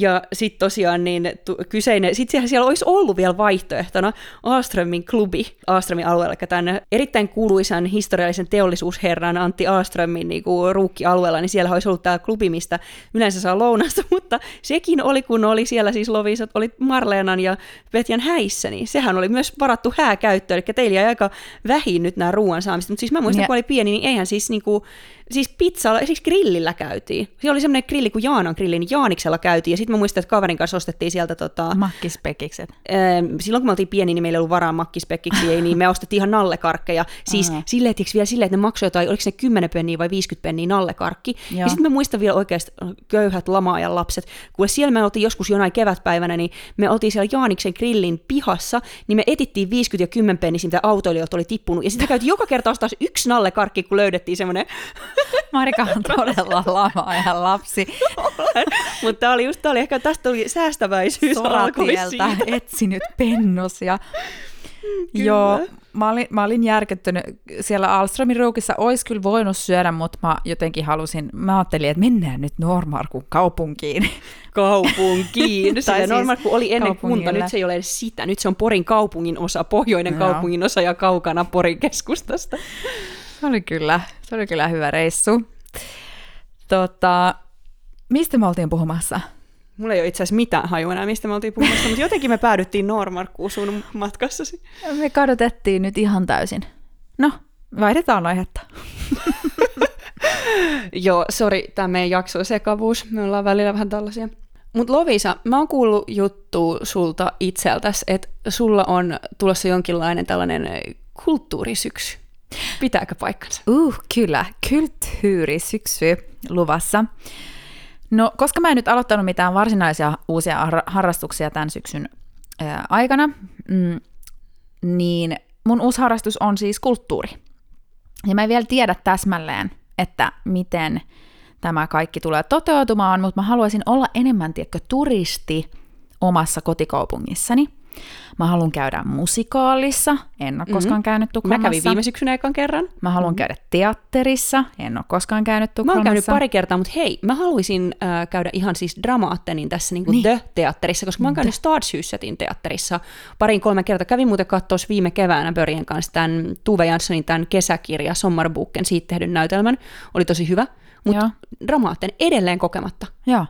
S3: Ja sitten tosiaan niin tu- kyseinen, sitten siellä, siellä olisi ollut vielä vaihtoehtona Aströmin klubi Aströmin alueella, eli tämän erittäin kuuluisan historiallisen teollisuusherran Antti Aströmin niin kuin ruukkialueella, niin siellä olisi ollut tämä klubi, mistä yleensä saa lounasta, mutta sekin oli, kun oli siellä siis Lovisat, oli Marleenan ja Petjan häissä, niin sehän oli myös varattu hääkäyttöön, eli teillä jäi aika vähin nyt nämä ruoan saamista, mutta siis mä muistan,
S2: Ja-
S3: kun oli pieni, niin eihän siis niinku, siis pizzalla, siis grillillä käytiin. Siellä oli semmoinen grilli kuin Jaanan grilli, niin Jaaniksella käytiin, ja sitten mä muistan, että kaverin kanssa ostettiin sieltä tota,
S2: Makkispekikset.
S3: Ähm, silloin kun me oltiin pieni, niin meillä ei ollut varaa makkispekkiksi, ei, niin me ostettiin ihan nallekarkkeja. Siis
S2: Aha.
S3: silleen, vielä silleen, että ne maksoi jotain, oliko se 10 penniä vai 50 penniä nallekarkki.
S2: Joo.
S3: Ja sitten mä muistan vielä oikeasti äh, köyhät lamaajan lapset, kun siellä me oltiin joskus jonain kevätpäivänä, niin me oltiin siellä Jaaniksen grillin pihassa, niin me etittiin 50 ja 10 penniä, mitä autoilijoilta oli tippunut. Ja sitten käytiin joka kerta ostaa yksi nallekarkki, kun löydettiin semmoinen
S2: Marika on todella lama ja lapsi.
S3: Mutta tämä oli just, tää oli ehkä, tästä tuli säästäväisyys
S2: Soratieltä etsinyt pennus. Ja...
S3: Kyllä.
S2: Joo, mä olin, mä olin järkyttynyt. Siellä Alströmin ruukissa olisi kyllä voinut syödä, mutta mä jotenkin halusin, mä ajattelin, että mennään nyt Normarkun kaupunkiin.
S3: kaupunkiin.
S2: Tai siis
S3: normaali, kun oli ennen kunta, nyt se ei ole edes sitä. Nyt se on Porin kaupungin osa, pohjoinen
S2: Joo.
S3: kaupungin osa ja kaukana Porin keskustasta.
S2: Se oli kyllä, se oli kyllä hyvä reissu. Tota, mistä me oltiin puhumassa?
S3: Mulla ei ole itse asiassa mitään hajua enää, mistä me oltiin puhumassa, mutta jotenkin me päädyttiin Normarkkuun sun matkassasi.
S2: Me kadotettiin nyt ihan täysin. No, vaihdetaan aihetta.
S3: Joo, sori, tämä meidän jakso sekavuus. Me ollaan välillä vähän tällaisia. Mutta Lovisa, mä oon kuullut juttu sulta itseltäs, että sulla on tulossa jonkinlainen tällainen kulttuurisyksy. Pitääkö paikkansa?
S2: Uh, kyllä, kulttuurisyksy luvassa. No, koska mä en nyt aloittanut mitään varsinaisia uusia har- harrastuksia tämän syksyn ää, aikana, mm, niin mun uusi harrastus on siis kulttuuri. Ja mä en vielä tiedä täsmälleen, että miten tämä kaikki tulee toteutumaan, mutta mä haluaisin olla enemmän, tiedätkö, turisti omassa kotikaupungissani. Mä haluan käydä musikaalissa, en ole koskaan käynyt
S3: Mä
S2: Tukholmassa.
S3: kävin viime syksynä ekan kerran.
S2: Mä haluan käydä teatterissa, en ole koskaan käynyt
S3: Mä
S2: Tukholmassa.
S3: oon käynyt pari kertaa, mutta hei, mä haluaisin äh, käydä ihan siis Dramaattenin tässä niin
S2: Niin.
S3: The-teatterissa, koska mä oon käynyt Stadshusetin teatterissa parin kolme kertaa. Kävin muuten katsoa viime keväänä Börjen kanssa tämän Tuve Janssonin tämän kesäkirja Sommarboken siitä tehdyn näytelmän. Oli tosi hyvä, mutta. Dramaatten edelleen kokematta.
S2: Joo.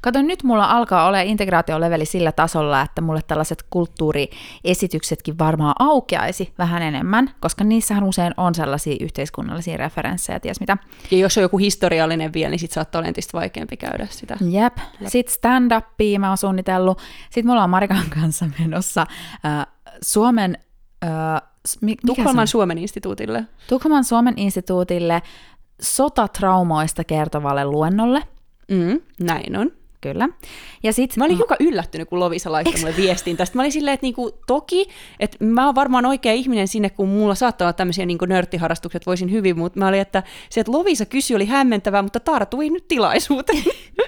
S2: Kato, nyt mulla alkaa olla integraatioleveli sillä tasolla, että mulle tällaiset kulttuuriesityksetkin varmaan aukeaisi vähän enemmän, koska niissähän usein on sellaisia yhteiskunnallisia referenssejä, ties mitä.
S3: Ja jos on joku historiallinen vielä, niin sit saattaa olla entistä vaikeampi käydä sitä.
S2: Jep. Sitten stand-upia mä oon suunnitellut. Sitten mulla on Marikan kanssa menossa äh, Suomen... Äh, mi-?
S3: Tukholman Suomen instituutille.
S2: Tukholman Suomen instituutille sotatraumoista kertovalle luennolle.
S3: Mm, näin on.
S2: Kyllä. Ja sit,
S3: Mä olin hiukan yllättynyt, kun Lovisa laittoi mulle viestin tästä. Mä olin silleen, että niinku, toki, että mä oon varmaan oikea ihminen sinne, kun mulla saattaa olla tämmöisiä niinku nörttiharrastukset, voisin hyvin, mutta mä olin, että se, että Lovisa kysyi, oli hämmentävää, mutta tartuin nyt tilaisuuteen.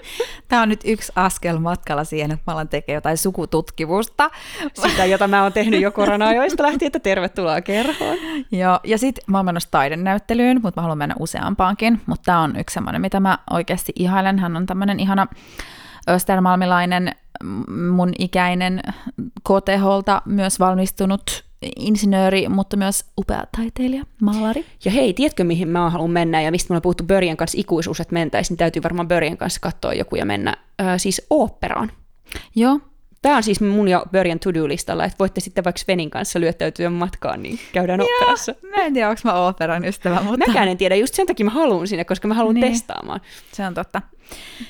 S2: Tämä on nyt yksi askel matkalla siihen, että mä alan tekemään jotain sukututkimusta.
S3: Sitä, jota mä oon tehnyt jo korona-ajoista lähtien, että tervetuloa kerhoon.
S2: Joo, ja sitten mä oon menossa taidenäyttelyyn, mutta mä haluan mennä useampaankin. Mutta tämä on yksi semmoinen, mitä mä oikeasti ihailen. Hän on tämmöinen ihana östermalmilainen, mun ikäinen KTHlta myös valmistunut insinööri, mutta myös upea taiteilija, maalari.
S3: Ja hei, tiedätkö mihin mä haluan mennä ja mistä me ollaan puhuttu Börjen kanssa ikuisuus, että mentäisiin, niin täytyy varmaan Börjen kanssa katsoa joku ja mennä äh, siis oopperaan.
S2: Joo,
S3: Tämä on siis mun ja Börjen to-do-listalla, että voitte sitten vaikka Svenin kanssa lyöttäytyä matkaan, niin käydään oopperassa.
S2: mä en tiedä, onko mä operan ystävä, mutta
S3: Mäkään en tiedä, just sen takia mä haluan sinne, koska mä haluan
S2: Niin.
S3: testaamaan.
S2: se on totta.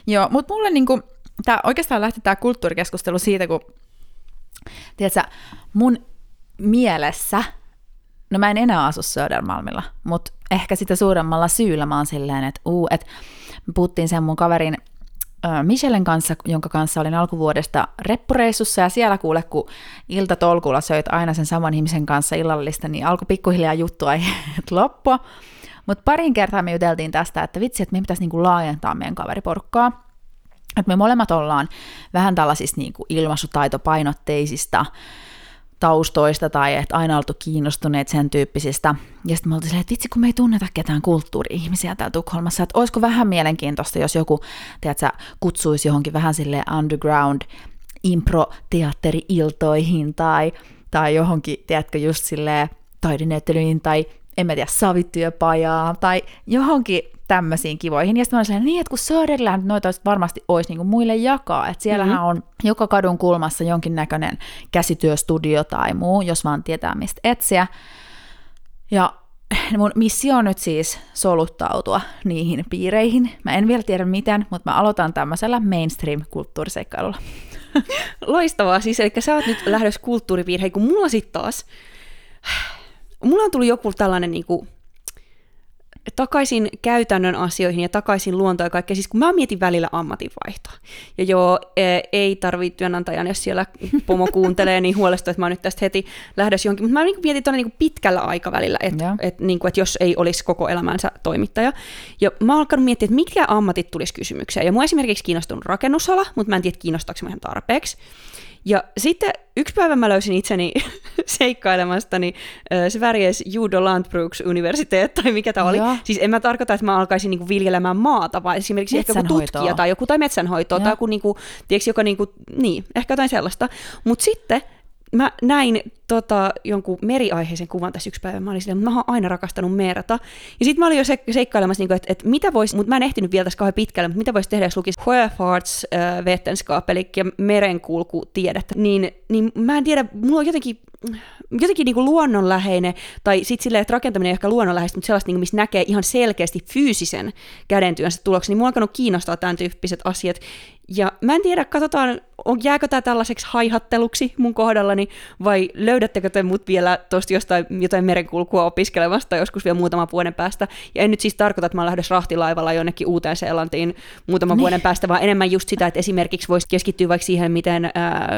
S2: Joo, mutta mulle niinku, tää, oikeastaan lähti tämä kulttuurikeskustelu siitä, kun tiedätkö, mun mielessä, no mä en enää asu Södermalmilla, mutta ehkä sitä suuremmalla syyllä mä oon silleen, että uu, että me puhuttiin sen mun kaverin ö, Michellen kanssa, jonka kanssa olin alkuvuodesta reppureissussa, ja siellä kuule, kun iltatolkulla söit aina sen saman ihmisen kanssa illallista, niin alkoi pikkuhiljaa juttua loppua. Mutta parin kertaa me juteltiin tästä, että vitsi, että meidän pitäisi niinku laajentaa meidän kaveriporukkaa. Että me molemmat ollaan vähän tällaisista niinku ilmaisutaitopainotteisista taustoista tai että aina oltu kiinnostuneet sen tyyppisistä. Ja sitten me oltiin silleen, että vitsi kun me ei tunneta ketään kulttuuri-ihmisiä täällä Tukholmassa, että olisiko vähän mielenkiintoista, jos joku, tiedätkö, kutsuisi johonkin vähän sille underground impro-teatteri-iltoihin tai, tai johonkin, tiedätkö, just silleen taidenäyttelyihin tai en mä tiedä, savityöpajaa tai johonkin tämmöisiin kivoihin. Ja sitten mä olin niin, että kun Söderland noita varmasti olisi niin kuin muille jakaa, että siellähän mm-hmm. on joka kadun kulmassa jonkinnäköinen käsityöstudio tai muu, jos vaan tietää mistä etsiä. Ja mun missio on nyt siis soluttautua niihin piireihin. Mä en vielä tiedä miten, mutta mä aloitan tämmöisellä mainstream-kulttuuriseikkailulla.
S3: Loistavaa, siis eli sä oot nyt lähdössä kulttuuripiireihin, kun mulla sitten taas, mulla on tullut joku tällainen niin kuin, takaisin käytännön asioihin ja takaisin luontoon ja kaikkea. Siis kun mä mietin välillä ammatinvaihtoa. Ja joo, e, ei tarvitse työnantajan, jos siellä pomo kuuntelee, niin huolestua, että mä oon nyt tästä heti lähdössä johonkin. Mutta mä niin mietin tuonne niin pitkällä aikavälillä, että et, niin kuin, että jos ei olisi koko elämänsä toimittaja. Ja mä oon alkanut miettiä, että mitkä ammatit tulisi kysymykseen. Ja mua esimerkiksi kiinnostunut rakennusala, mutta mä en tiedä, kiinnostaako ihan tarpeeksi. Ja sitten yksi päivä mä löysin itseni seikkailemastani äh, Sveriges Judo Landbruks Universitet, tai mikä tämä oli. Joo. Siis en mä tarkoita, että mä alkaisin niinku viljelemään maata, vaan esimerkiksi ehkä joku tutkija tai joku, tai metsänhoitoa, Joo. tai joku, niinku, tiedätkö, joka, niinku, niin, ehkä jotain sellaista. Mutta sitten mä näin tota, jonkun meriaiheisen kuvan tässä yksi päivä. Mä olin silleen, mä oon aina rakastanut merta. Ja sitten mä olin jo se, seikkailemassa, niin että, että mitä voisi, mutta mä en ehtinyt vielä tässä kauhean pitkälle, mutta mitä voisi tehdä, jos lukisi Sjöfarts äh, Vetenskap, eli merenkulkutiedettä. Niin, niin mä en tiedä, mulla on jotenkin jotenkin niin kuin luonnonläheinen, tai sitten silleen, että rakentaminen ei ehkä luonnonläheistä, mutta sellaista, niin kuin, missä näkee ihan selkeästi fyysisen kädentyönsä tuloksen, niin mua on alkanut kiinnostaa tämän tyyppiset asiat. Ja mä en tiedä, katsotaan, on, jääkö tämä tällaiseksi haihatteluksi mun kohdallani, vai löydättekö te mut vielä tuosta jostain jotain merenkulkua opiskelemasta joskus vielä muutaman vuoden päästä. Ja en nyt siis tarkoita, että mä lähden rahtilaivalla jonnekin uuteen Seelantiin muutaman niin. vuoden päästä, vaan enemmän just sitä, että esimerkiksi voisi keskittyä vaikka siihen, miten ää,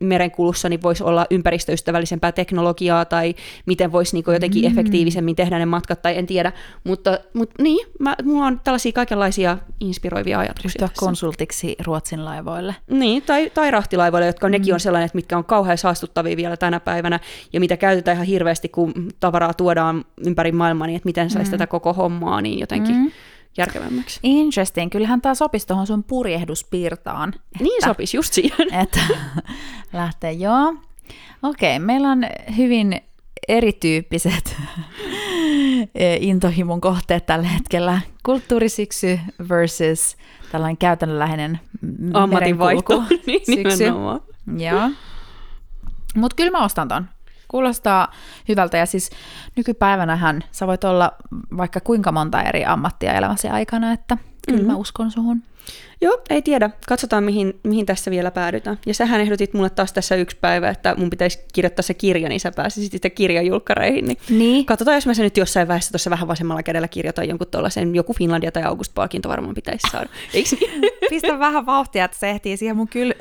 S3: merenkulussa niin voisi olla ympäristöystävällisempää teknologiaa, tai miten voisi niin jotenkin mm. efektiivisemmin tehdä ne matkat, tai en tiedä. Mutta, mutta niin, mä, mulla on tällaisia kaikenlaisia inspiroivia ajatuksia.
S2: Ryhtyä konsultiksi Ruotsin laivoille.
S3: Niin, tai, tai rahtilaivoille, jotka mm. nekin on sellainen, että mitkä on kauhean saastuttavia vielä tänä päivänä, ja mitä käytetään ihan hirveästi, kun tavaraa tuodaan ympäri maailmaa, niin että miten saisi mm. tätä koko hommaa niin jotenkin mm. järkevämmäksi.
S2: Interesting. Kyllähän tämä sopisi tuohon sun purjehduspirtaan.
S3: Että, niin sopisi, just siihen.
S2: Että lähtee, joo. Okei, okay, meillä on hyvin erityyppiset intohimon kohteet tällä hetkellä. Kulttuurisyksy versus tällainen käytännönläheinen
S3: ammatinvaihto. niin, syksy.
S2: Joo. Mutta kyllä mä ostan ton. Kuulostaa hyvältä ja siis nykypäivänähän sä voit olla vaikka kuinka monta eri ammattia elämäsi aikana, että kyllä mm-hmm. mä uskon suhun.
S3: Joo, ei tiedä. Katsotaan, mihin, mihin tässä vielä päädytään. Ja sähän ehdotit mulle taas tässä yksi päivä, että mun pitäisi kirjoittaa se kirja, niin sä pääsisit sitten kirjajulkkareihin. Niin,
S2: niin.
S3: Katsotaan, jos mä sen nyt jossain vaiheessa tuossa vähän vasemmalla kädellä kirjoitan jonkun tuollaisen, joku Finlandia tai August-palkinto varmaan pitäisi saada. Eikö niin?
S2: Pistä vähän vauhtia, että se ehtii siihen mun kyllä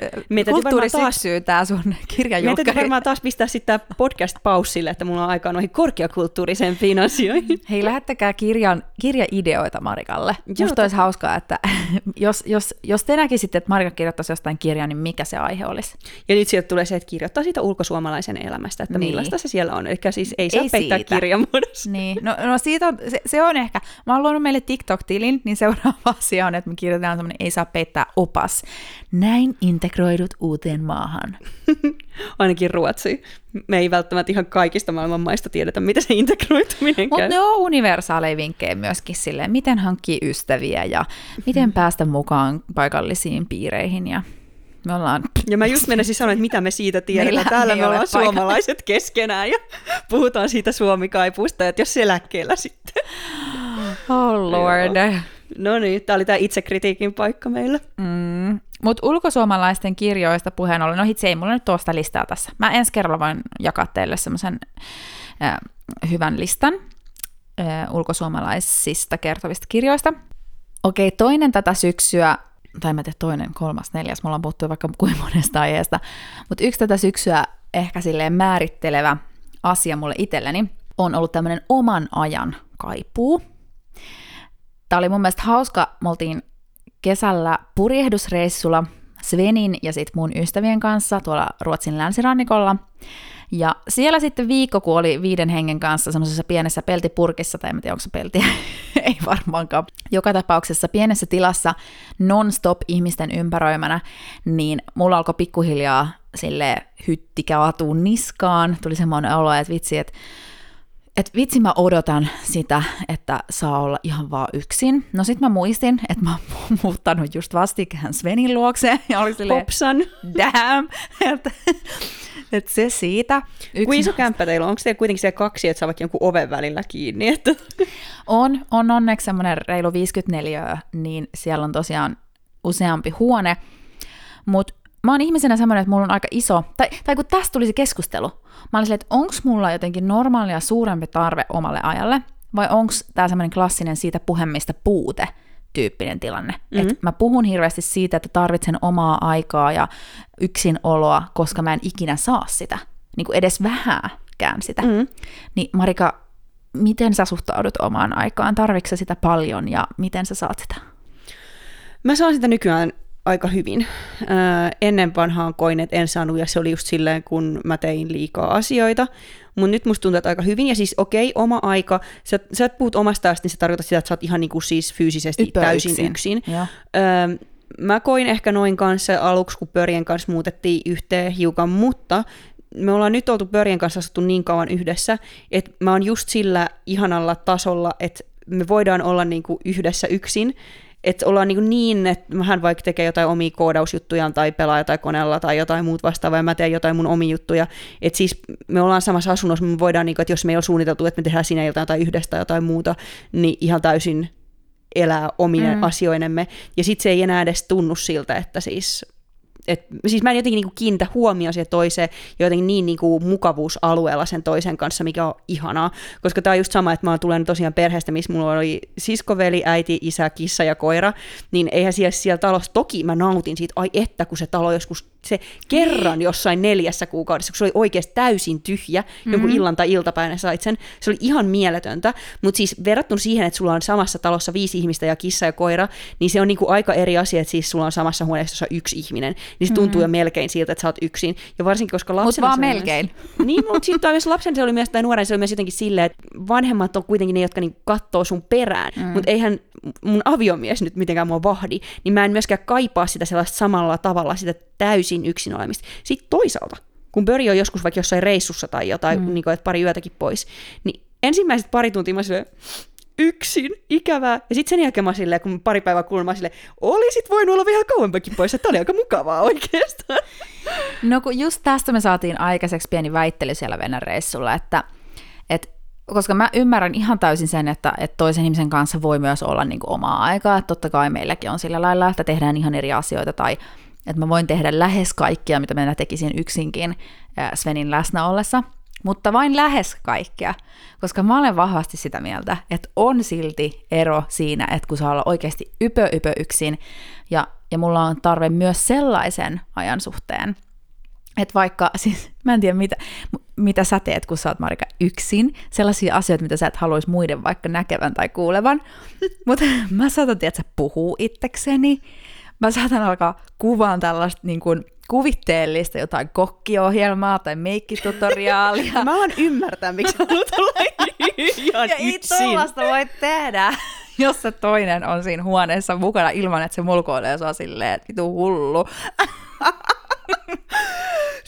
S2: kulttuurisyksyyn tää sun kirjajulkkari.
S3: Meidän varmaan taas pistää sitten podcast paussille, että mulla on aikaa noihin korkeakulttuurisempiin asioihin.
S2: Hei, lähettäkää kirjan, kirjaideoita Marikalle. Joo, Musta olisi hauskaa, että jos, jos, jos te näkisitte, että Marika kirjoittaisi jostain kirjaa, niin mikä se aihe olisi?
S3: Ja nyt sieltä tulee se, että kirjoittaa siitä ulkosuomalaisen elämästä, että niin. millaista se siellä on. Eli siis ei saa ei peittää siitä. kirjan muodossa.
S2: Niin. No, no siitä on, se, se, on ehkä, mä oon luonut meille TikTok-tilin, niin seuraava asia on, että me kirjoitetaan semmoinen ei saa peittää opas. Näin integroidut uuteen maahan.
S3: Ainakin Ruotsi. Me ei välttämättä ihan kaikista maailman maista tiedetä, mitä se integroituminen
S2: Mutta ne on universaaleja vinkkejä myöskin silleen, miten hankkia ystäviä ja miten päästä mukaan paikallisiin piireihin ja me ollaan...
S3: Ja mä just menisin sanoa, että mitä me siitä tiedetään. Meillä Täällä me ollaan paikalla. suomalaiset keskenään ja puhutaan siitä suomikaipuusta, että jos eläkkeellä sitten.
S2: Oh lord. Joo.
S3: No niin, tämä oli tämä itsekritiikin paikka meillä.
S2: Mm. Mutta ulkosuomalaisten kirjoista puheen ollen, no hitse ei mulla nyt tuosta listaa tässä. Mä ensi kerralla voin jakaa teille semmoisen hyvän listan äh, ulkosuomalaisista kertovista kirjoista. Okei, toinen tätä syksyä, tai mä tiedän toinen, kolmas, neljäs, mulla on puhuttu vaikka kuin monesta aiheesta, mutta yksi tätä syksyä ehkä silleen määrittelevä asia mulle itselleni on ollut tämmöinen oman ajan kaipuu. Tämä oli mun mielestä hauska, me oltiin kesällä purjehdusreissulla Svenin ja sitten mun ystävien kanssa tuolla Ruotsin länsirannikolla. Ja siellä sitten viikko, kun oli viiden hengen kanssa semmoisessa pienessä peltipurkissa, tai en tiedä onko se peltiä, ei varmaankaan. Joka tapauksessa pienessä tilassa non-stop ihmisten ympäröimänä, niin mulla alkoi pikkuhiljaa sille hyttikä niskaan. Tuli semmoinen olo, että vitsi, että et vitsi mä odotan sitä, että saa olla ihan vaan yksin. No sit mä muistin, että mä oon muuttanut just vastikään Svenin luokse ja oli silleen,
S3: Hopsan.
S2: damn, että et se siitä.
S3: Kuin iso kämppä teillä on? Onko teillä kuitenkin siellä kaksi, että saa vaikka jonkun oven välillä kiinni? Että...
S2: On, on onneksi semmoinen reilu 54, niin siellä on tosiaan useampi huone, mutta mä oon ihmisenä semmoinen, että mulla on aika iso, tai, tai kun tästä tuli se keskustelu, mä olin silleen, että onko mulla jotenkin normaalia suurempi tarve omalle ajalle, vai onko tämä semmoinen klassinen siitä puhemista puute, tyyppinen tilanne. Mm-hmm. Et mä puhun hirveästi siitä, että tarvitsen omaa aikaa ja yksinoloa, koska mä en ikinä saa sitä, niin kuin edes vähääkään sitä. Mm-hmm. Niin Marika, miten sä suhtaudut omaan aikaan? Tarvitsetko sitä paljon ja miten sä saat sitä?
S3: Mä saan sitä nykyään aika hyvin. Öö, ennen vanhaan koin, että en saanut, ja se oli just silleen, kun mä tein liikaa asioita. Mutta nyt musta tuntuu, että aika hyvin, ja siis okei, okay, oma aika, sä, sä et puhut omasta niin se tarkoittaa sitä, että sä oot ihan niinku siis fyysisesti Ypö täysin yksin. yksin. Öö, mä koin ehkä noin kanssa aluksi, kun Pörjen kanssa muutettiin yhteen hiukan, mutta me ollaan nyt oltu Pörjen kanssa asuttu niin kauan yhdessä, että mä oon just sillä ihanalla tasolla, että me voidaan olla niinku yhdessä yksin, että ollaan niin, niin että hän vaikka tekee jotain omia koodausjuttuja tai pelaa jotain koneella tai jotain muut vastaavaa ja mä teen jotain mun omia juttuja. Että siis me ollaan samassa asunnossa, me voidaan, niin kuin, että jos me ei ole suunniteltu, että me tehdään sinä jotain tai yhdestä tai jotain muuta, niin ihan täysin elää omien mm. asioinemme. Ja sitten se ei enää edes tunnu siltä, että siis et, siis mä en jotenkin niinku kiinnitä huomioon siihen toiseen jotenkin niin niinku mukavuusalueella sen toisen kanssa, mikä on ihanaa. Koska tämä on just sama, että mä tulen tosiaan perheestä, missä mulla oli siskoveli, äiti, isä, kissa ja koira, niin eihän siellä, siellä talossa, toki mä nautin siitä, ai että kun se talo joskus se kerran jossain neljässä kuukaudessa, kun se oli oikeasti täysin tyhjä, mm-hmm. jonkun illan tai iltapäivänä sait sen, se oli ihan mieletöntä, mutta siis verrattuna siihen, että sulla on samassa talossa viisi ihmistä ja kissa ja koira, niin se on niinku aika eri asia, että siis sulla on samassa huoneessa yksi ihminen, niin se tuntuu mm-hmm. jo melkein siltä, että sä oot yksin, ja varsinkin koska lapsena...
S2: Mutta vaan melkein.
S3: Myös, niin, mutta sitten myös lapsen se oli myös, tai nuoren se oli myös jotenkin silleen, että vanhemmat on kuitenkin ne, jotka niinku katsoo sun perään, mm. mutta eihän mun aviomies nyt mitenkään mua vahdi, niin mä en myöskään kaipaa sitä sellaista samalla tavalla, sitä täysin yksin olemista. Sitten toisaalta, kun Böri on joskus vaikka jossain reissussa tai jotain, mm. niin kuin, että pari yötäkin pois, niin ensimmäiset pari tuntia mä silleen, yksin, ikävää. Ja sitten sen jälkeen mä silleen, kun pari päivää kuulin, mä silleen, olisit voinut olla vielä kauempakin pois, että oli aika mukavaa oikeastaan.
S2: No kun just tästä me saatiin aikaiseksi pieni väittely siellä Venäjän reissulla, että, että koska mä ymmärrän ihan täysin sen, että, että toisen ihmisen kanssa voi myös olla niin kuin omaa aikaa, että totta kai meilläkin on sillä lailla, että tehdään ihan eri asioita, tai että mä voin tehdä lähes kaikkia, mitä mä tekisin yksinkin Svenin läsnä ollessa, mutta vain lähes kaikkea, koska mä olen vahvasti sitä mieltä, että on silti ero siinä, että kun saa olla oikeasti ypö ypö yksin, ja, ja mulla on tarve myös sellaisen ajan suhteen, että vaikka, siis mä en tiedä mitä, mitä sä teet, kun sä oot Marika yksin, sellaisia asioita, mitä sä et haluaisi muiden vaikka näkevän tai kuulevan, mutta mä saatan, sä puhuu itsekseni, mä saatan alkaa kuvaan tällaista niin kuin, kuvitteellista jotain kokkiohjelmaa tai meikkitutoriaalia.
S3: mä oon ymmärtää, miksi haluat olla ihan
S2: ja yksin. ei voi tehdä, jos se toinen on siinä huoneessa mukana ilman, että se mulkoilee sua silleen, että vitu hullu.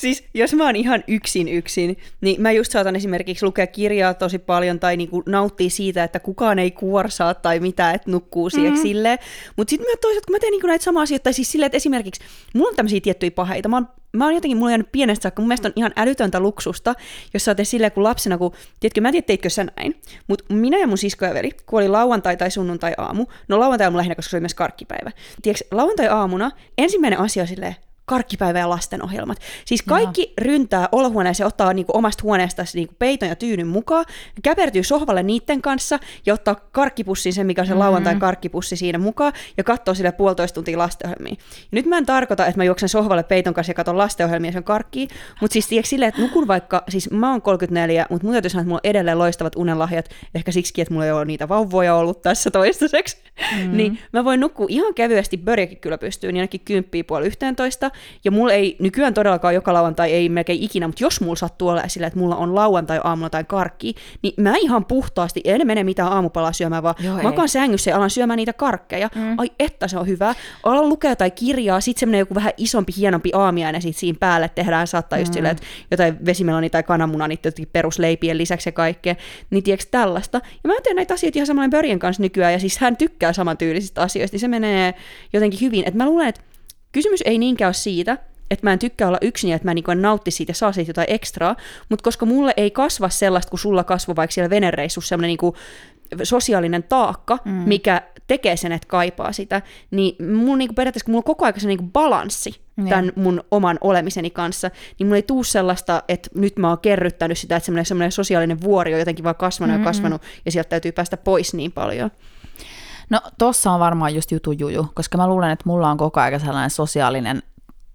S3: siis jos mä oon ihan yksin yksin, niin mä just saatan esimerkiksi lukea kirjaa tosi paljon tai niinku nauttia siitä, että kukaan ei kuorsaa tai mitä, että nukkuu siihen mm-hmm. silleen. Mutta sitten mä toisaalta, kun mä teen niinku näitä samaa asioita, tai siis silleen, että esimerkiksi mulla on tämmöisiä tiettyjä paheita. Mä oon, mä oon jotenkin, mulla on jäänyt pienestä saakka, mun mielestä on ihan älytöntä luksusta, jos sä oot silleen kun lapsena, kun, tiedätkö, mä en tiedä, teitkö sä näin, mutta minä ja mun sisko ja veli, kun oli lauantai tai sunnuntai aamu, no lauantai on lähinnä, koska se oli myös karkkipäivä. Tiedätkö, lauantai aamuna ensimmäinen asia silleen, karkkipäivä ja lastenohjelmat. Siis kaikki Joo. ryntää olohuoneeseen, ottaa niinku omasta huoneesta niinku peiton ja tyynyn mukaan, käpertyy sohvalle niiden kanssa ja ottaa karkkipussin, se mikä on se mm-hmm. lauantai karkkipussi siinä mukaan, ja katsoo sille puolitoista tuntia lastenohjelmia. Ja nyt mä en tarkoita, että mä juoksen sohvalle peiton kanssa ja katson lastenohjelmia sen karkkiin, mutta siis tiedätkö silleen, että nukun vaikka, siis mä oon 34, mutta mun täytyy sanoa, että mulla on edelleen loistavat unenlahjat, ehkä siksi, että mulla ei ole niitä vauvoja ollut tässä toistaiseksi, mm. niin mä voin nukkua ihan kevyesti, Börjäkin kyllä pystyy, niin ainakin kymppiä puoli yhteentoista, ja mulla ei nykyään todellakaan joka lauantai, ei melkein ikinä, mutta jos mulla sattuu olla sillä, että mulla on lauantai aamulla tai karkki, niin mä ihan puhtaasti, en mene mitään aamupalaa syömään, vaan Joo, makaan sängyssä ja alan syömään niitä karkkeja. Mm. Ai että se on hyvä. Alan lukea tai kirjaa, sit semmoinen joku vähän isompi, hienompi aamiainen sit siinä päälle tehdään, saattaa mm. just silleen, että jotain vesimeloni tai kananmuna, niitä perusleipien lisäksi ja kaikkea, niin tiedätkö tällaista. Ja mä teen näitä asioita ihan samoin Börjen kanssa nykyään, ja siis hän tykkää samantyylisistä asioista, niin se menee jotenkin hyvin. Et mä luulen, että kysymys ei niinkään ole siitä, että mä en tykkää olla yksin ja että mä niin nautti siitä ja saa siitä jotain ekstraa, mutta koska mulle ei kasva sellaista, kun sulla kasvoi vaikka siellä venereissussa sellainen niin sosiaalinen taakka, mm. mikä tekee sen, että kaipaa sitä, niin mulla niinku periaatteessa, kun mulla on koko ajan se niinku balanssi mm. tämän mun oman olemiseni kanssa, niin mulla ei tuu sellaista, että nyt mä oon kerryttänyt sitä, että semmoinen, semmoinen sosiaalinen vuori on jotenkin vaan kasvanut mm-hmm. ja kasvanut, ja sieltä täytyy päästä pois niin paljon.
S2: No tossa on varmaan just jutu juju, koska mä luulen, että mulla on koko ajan sellainen sosiaalinen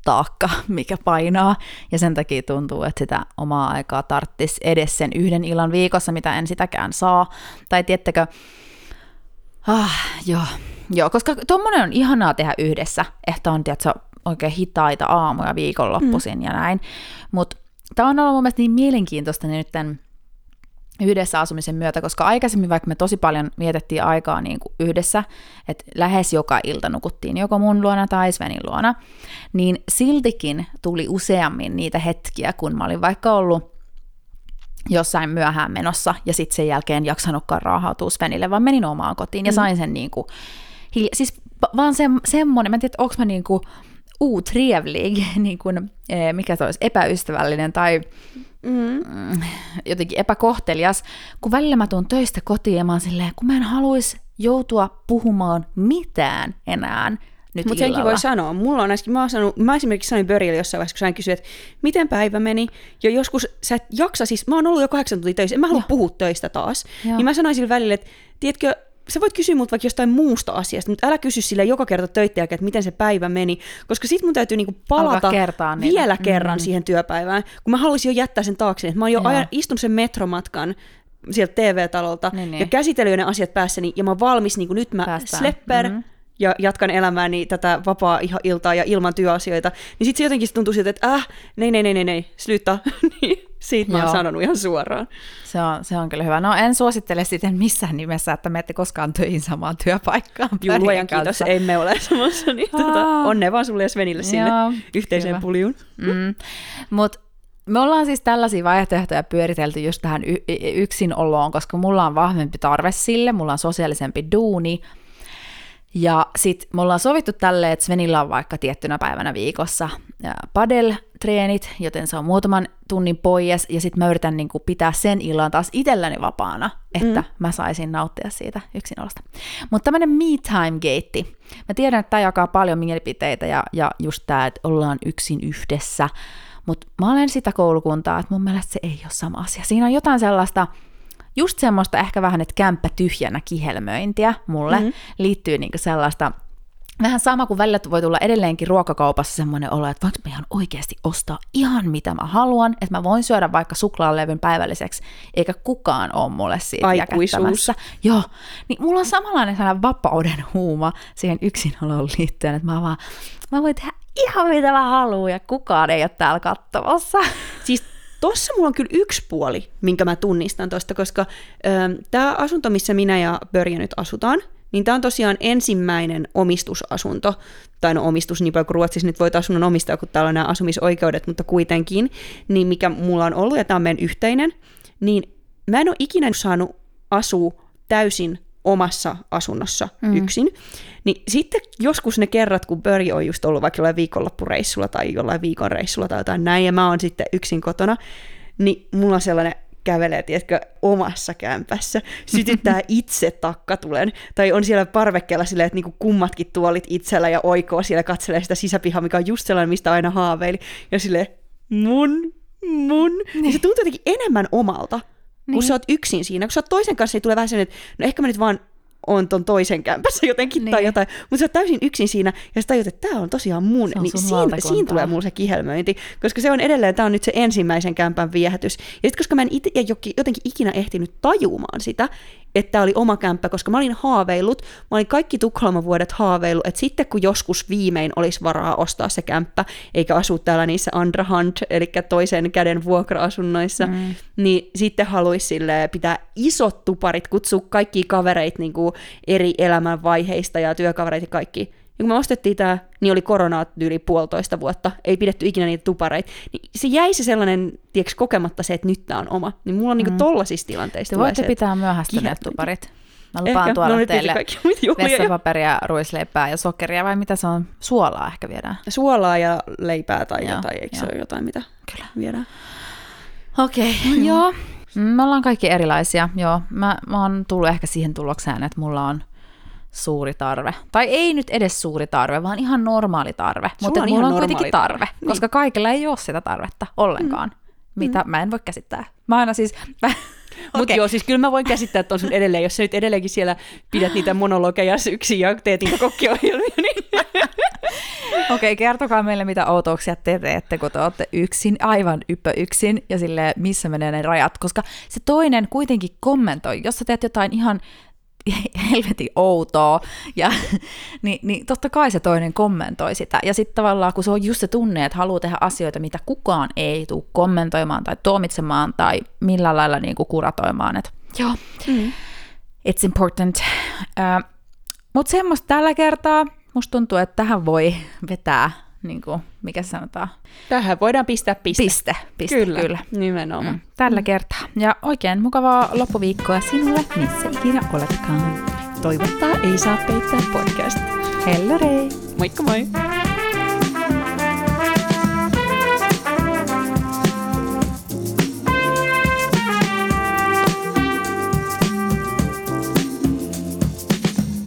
S2: taakka, mikä painaa, ja sen takia tuntuu, että sitä omaa aikaa tarttis edes sen yhden illan viikossa, mitä en sitäkään saa. Tai tiettäkö, ah, joo, joo, koska tuommoinen on ihanaa tehdä yhdessä, että on, tiedätkö, oikein hitaita aamuja viikonloppuisin mm. ja näin, mutta tämä on ollut mun mielestä niin mielenkiintoista nyt tämän yhdessä asumisen myötä, koska aikaisemmin vaikka me tosi paljon vietettiin aikaa niin kuin yhdessä, että lähes joka ilta nukuttiin joko mun luona tai Svenin luona, niin siltikin tuli useammin niitä hetkiä, kun mä olin vaikka ollut jossain myöhään menossa ja sitten sen jälkeen jaksanutkaan raahautua Svenille, vaan menin omaan kotiin ja mm. sain sen niin kuin, siis vaan se, semmoinen, mä en tiedä, onko mä niin kuin utrevlig, niin kuin, eh, mikä se olisi, epäystävällinen tai Mm. mm. jotenkin epäkohtelias, kun välillä mä tuun töistä kotiin ja mä oon silleen, kun mä en haluaisi joutua puhumaan mitään enää nyt
S3: Mutta senkin voi sanoa. Mulla on äsken, mä, oon sanonut, mä esimerkiksi sanoin Börjille jossain vaiheessa, kun sain kysyä, että miten päivä meni, ja joskus sä et jaksa, siis mä oon ollut jo kahdeksan tuntia töissä, en mä halua puhua töistä taas, Joo. niin mä sanoin sille välillä, että tiedätkö, sä voit kysyä mut vaikka jostain muusta asiasta, mutta älä kysy sille joka kerta töiden jälkeen, että miten se päivä meni, koska sit mun täytyy niinku palata vielä niitä. kerran mm-hmm. siihen työpäivään, kun mä haluaisin jo jättää sen taakse, että mä oon jo ajan, istunut sen metromatkan sieltä TV-talolta niin, niin. ja käsitellyt ne asiat päässäni ja mä oon valmis, niin kuin nyt mä Päästään. slepper, mm-hmm ja jatkan elämääni tätä vapaa-iltaa ja ilman työasioita, niin sitten se jotenkin tuntuu siltä, että äh, nei, nei, nei, nei, nei, sluta. niin siitä mä oon sanonut ihan suoraan.
S2: Se on, se on kyllä hyvä. No en suosittele sitten missään nimessä, että menette koskaan töihin samaan työpaikkaan.
S3: Juhlajan kiitos, emme ole samassa. Niin tuota, onne vaan sulle ja Svenille sinne Joo, yhteiseen kyllä. puljuun. Mm.
S2: Mutta me ollaan siis tällaisia vaihtoehtoja pyöritelty just tähän y- yksinoloon, koska mulla on vahvempi tarve sille, mulla on sosiaalisempi duuni, ja sitten me ollaan sovittu tälleen, että Svenillä on vaikka tiettynä päivänä viikossa padel-treenit, joten se on muutaman tunnin pois, ja sitten mä yritän niin kuin pitää sen illan taas itselläni vapaana, että mm. mä saisin nauttia siitä yksinolosta. Mutta tämmöinen me time gate. Mä tiedän, että tämä jakaa paljon mielipiteitä, ja, ja just tämä, että ollaan yksin yhdessä, mutta mä olen sitä koulukuntaa, että mun mielestä se ei ole sama asia. Siinä on jotain sellaista, just semmoista ehkä vähän, että kämppä tyhjänä kihelmöintiä mulle mm-hmm. liittyy niinku sellaista, vähän sama kuin välillä voi tulla edelleenkin ruokakaupassa semmoinen olo, että voinko mä ihan oikeasti ostaa ihan mitä mä haluan, että mä voin syödä vaikka suklaalevyn päivälliseksi, eikä kukaan ole mulle siitä jäkättämässä. Joo, niin mulla on samanlainen sellainen vapauden huuma siihen yksinoloon liittyen, että mä vaan, mä voin tehdä ihan mitä mä haluan ja kukaan ei ole täällä katsomassa.
S3: Siis Tossa mulla on kyllä yksi puoli, minkä mä tunnistan tosta, koska tämä asunto, missä minä ja Börje nyt asutaan, niin tämä on tosiaan ensimmäinen omistusasunto, tai no omistus niin paljon kuin Ruotsissa nyt voit asunnon omistaa, kun täällä on nämä asumisoikeudet, mutta kuitenkin, niin mikä mulla on ollut, ja tämä on meidän yhteinen, niin mä en ole ikinä saanut asua täysin omassa asunnossa mm. yksin. Niin sitten joskus ne kerrat, kun Börje on just ollut vaikka jollain viikonloppureissulla tai jollain viikonreissulla tai jotain näin, ja mä oon sitten yksin kotona, niin mulla on sellainen kävelee, tiedätkö, omassa kämpässä, sytyttää itse takkatulen, tai on siellä parvekkeella silleen, että niinku kummatkin tuolit itsellä ja oikoo siellä katselee sitä sisäpihaa, mikä on just sellainen, mistä aina haaveili, ja sille mun, mun, niin. ja se tuntuu jotenkin enemmän omalta, kun
S2: Niin.
S3: sä oot yksin siinä, kun sä oot toisen kanssa, niin tulee vähän sellainen, että no ehkä mä nyt vaan on ton toisen kämpässä jotenkin niin. tai
S2: Niin.
S3: jotain, mutta sä oot täysin yksin siinä, ja sä tajut, että tää on tosiaan mun,
S2: Se on
S3: niin siinä, siinä tulee mulla se kihelmöinti, koska se on edelleen, tämä on nyt se ensimmäisen kämpän viehätys. Ja sitten koska mä en ite, jotenkin ikinä ehtinyt tajumaan sitä, että tämä oli oma kämppä, koska mä olin haaveillut, mä olin kaikki Tukholman vuodet haaveillut, että sitten kun joskus viimein olisi varaa ostaa se kämppä, eikä asua täällä niissä andra hand, eli toisen käden vuokra-asunnoissa, mm. niin sitten haluaisi pitää isot tuparit, kutsua kaikki kavereit niin kuin eri elämänvaiheista ja työkavereita kaikki. Ja kun me ostettiin tämä, niin oli koronaa yli puolitoista vuotta, ei pidetty ikinä niitä tupareita, niin se jäi se sellainen, tieks, kokematta se, että nyt tämä on oma. Niin mulla on niinku tollasissa tilanteissa
S2: Te voitte
S3: se,
S2: pitää myöhästyneet tuparit. Mä
S3: Ehkä.
S2: lupaan
S3: No
S2: tuoda
S3: nyt
S2: teille
S3: kaikki
S2: vessapaperia, ruisleipää ja sokeria, vai mitä se on? Suolaa ehkä viedään.
S3: Suolaa ja leipää tai
S2: Joo,
S3: jotain, eikö se
S2: joo.
S3: ole jotain, mitä
S2: Kyllä.
S3: viedään?
S2: Okei, okay, joo. Me ollaan kaikki erilaisia, joo. Mä, mä oon tullut ehkä siihen tulokseen, että mulla on suuri tarve. Tai ei nyt edes suuri tarve, vaan ihan normaali tarve.
S3: Sulla
S2: Mutta
S3: on
S2: mulla
S3: ihan
S2: on kuitenkin tarve,
S3: tarve. Niin.
S2: koska kaikilla ei ole sitä tarvetta ollenkaan. Mitä mä en voi käsittää. Mä aina siis...
S3: Mutta
S2: Okei.
S3: joo, siis kyllä mä voin käsittää, että on sun edelleen, jos sä nyt edelleenkin siellä pidät niitä monologeja yksin ja teet niitä kokkiohjelmia, niin
S2: Okei, okay, kertokaa meille, mitä outouksia te teette, kun te olette yksin, aivan yppö yksin, ja sille missä menee ne rajat, koska se toinen kuitenkin kommentoi, jos sä teet jotain ihan helvetin outoa, ja, niin, niin totta kai se toinen kommentoi sitä. Ja sitten tavallaan, kun se on just se tunne, että haluaa tehdä asioita, mitä kukaan ei tule kommentoimaan tai tuomitsemaan tai millään lailla niin kuin kuratoimaan, että joo,
S3: mm.
S2: it's important. Uh, Mutta semmoista tällä kertaa. Musta tuntuu, että tähän voi vetää, niin kuin, mikä sanotaan,
S3: tähän voidaan pistää piste.
S2: piste. piste
S3: Kyllä,
S2: kyllä.
S3: nimenomaan.
S2: Mm, tällä kertaa. Ja oikein mukavaa loppuviikkoa sinulle, missä ikinä oletkaan.
S3: Toivottaa ei saa peittää podcast.
S2: Hello rei!
S3: Moikka moi!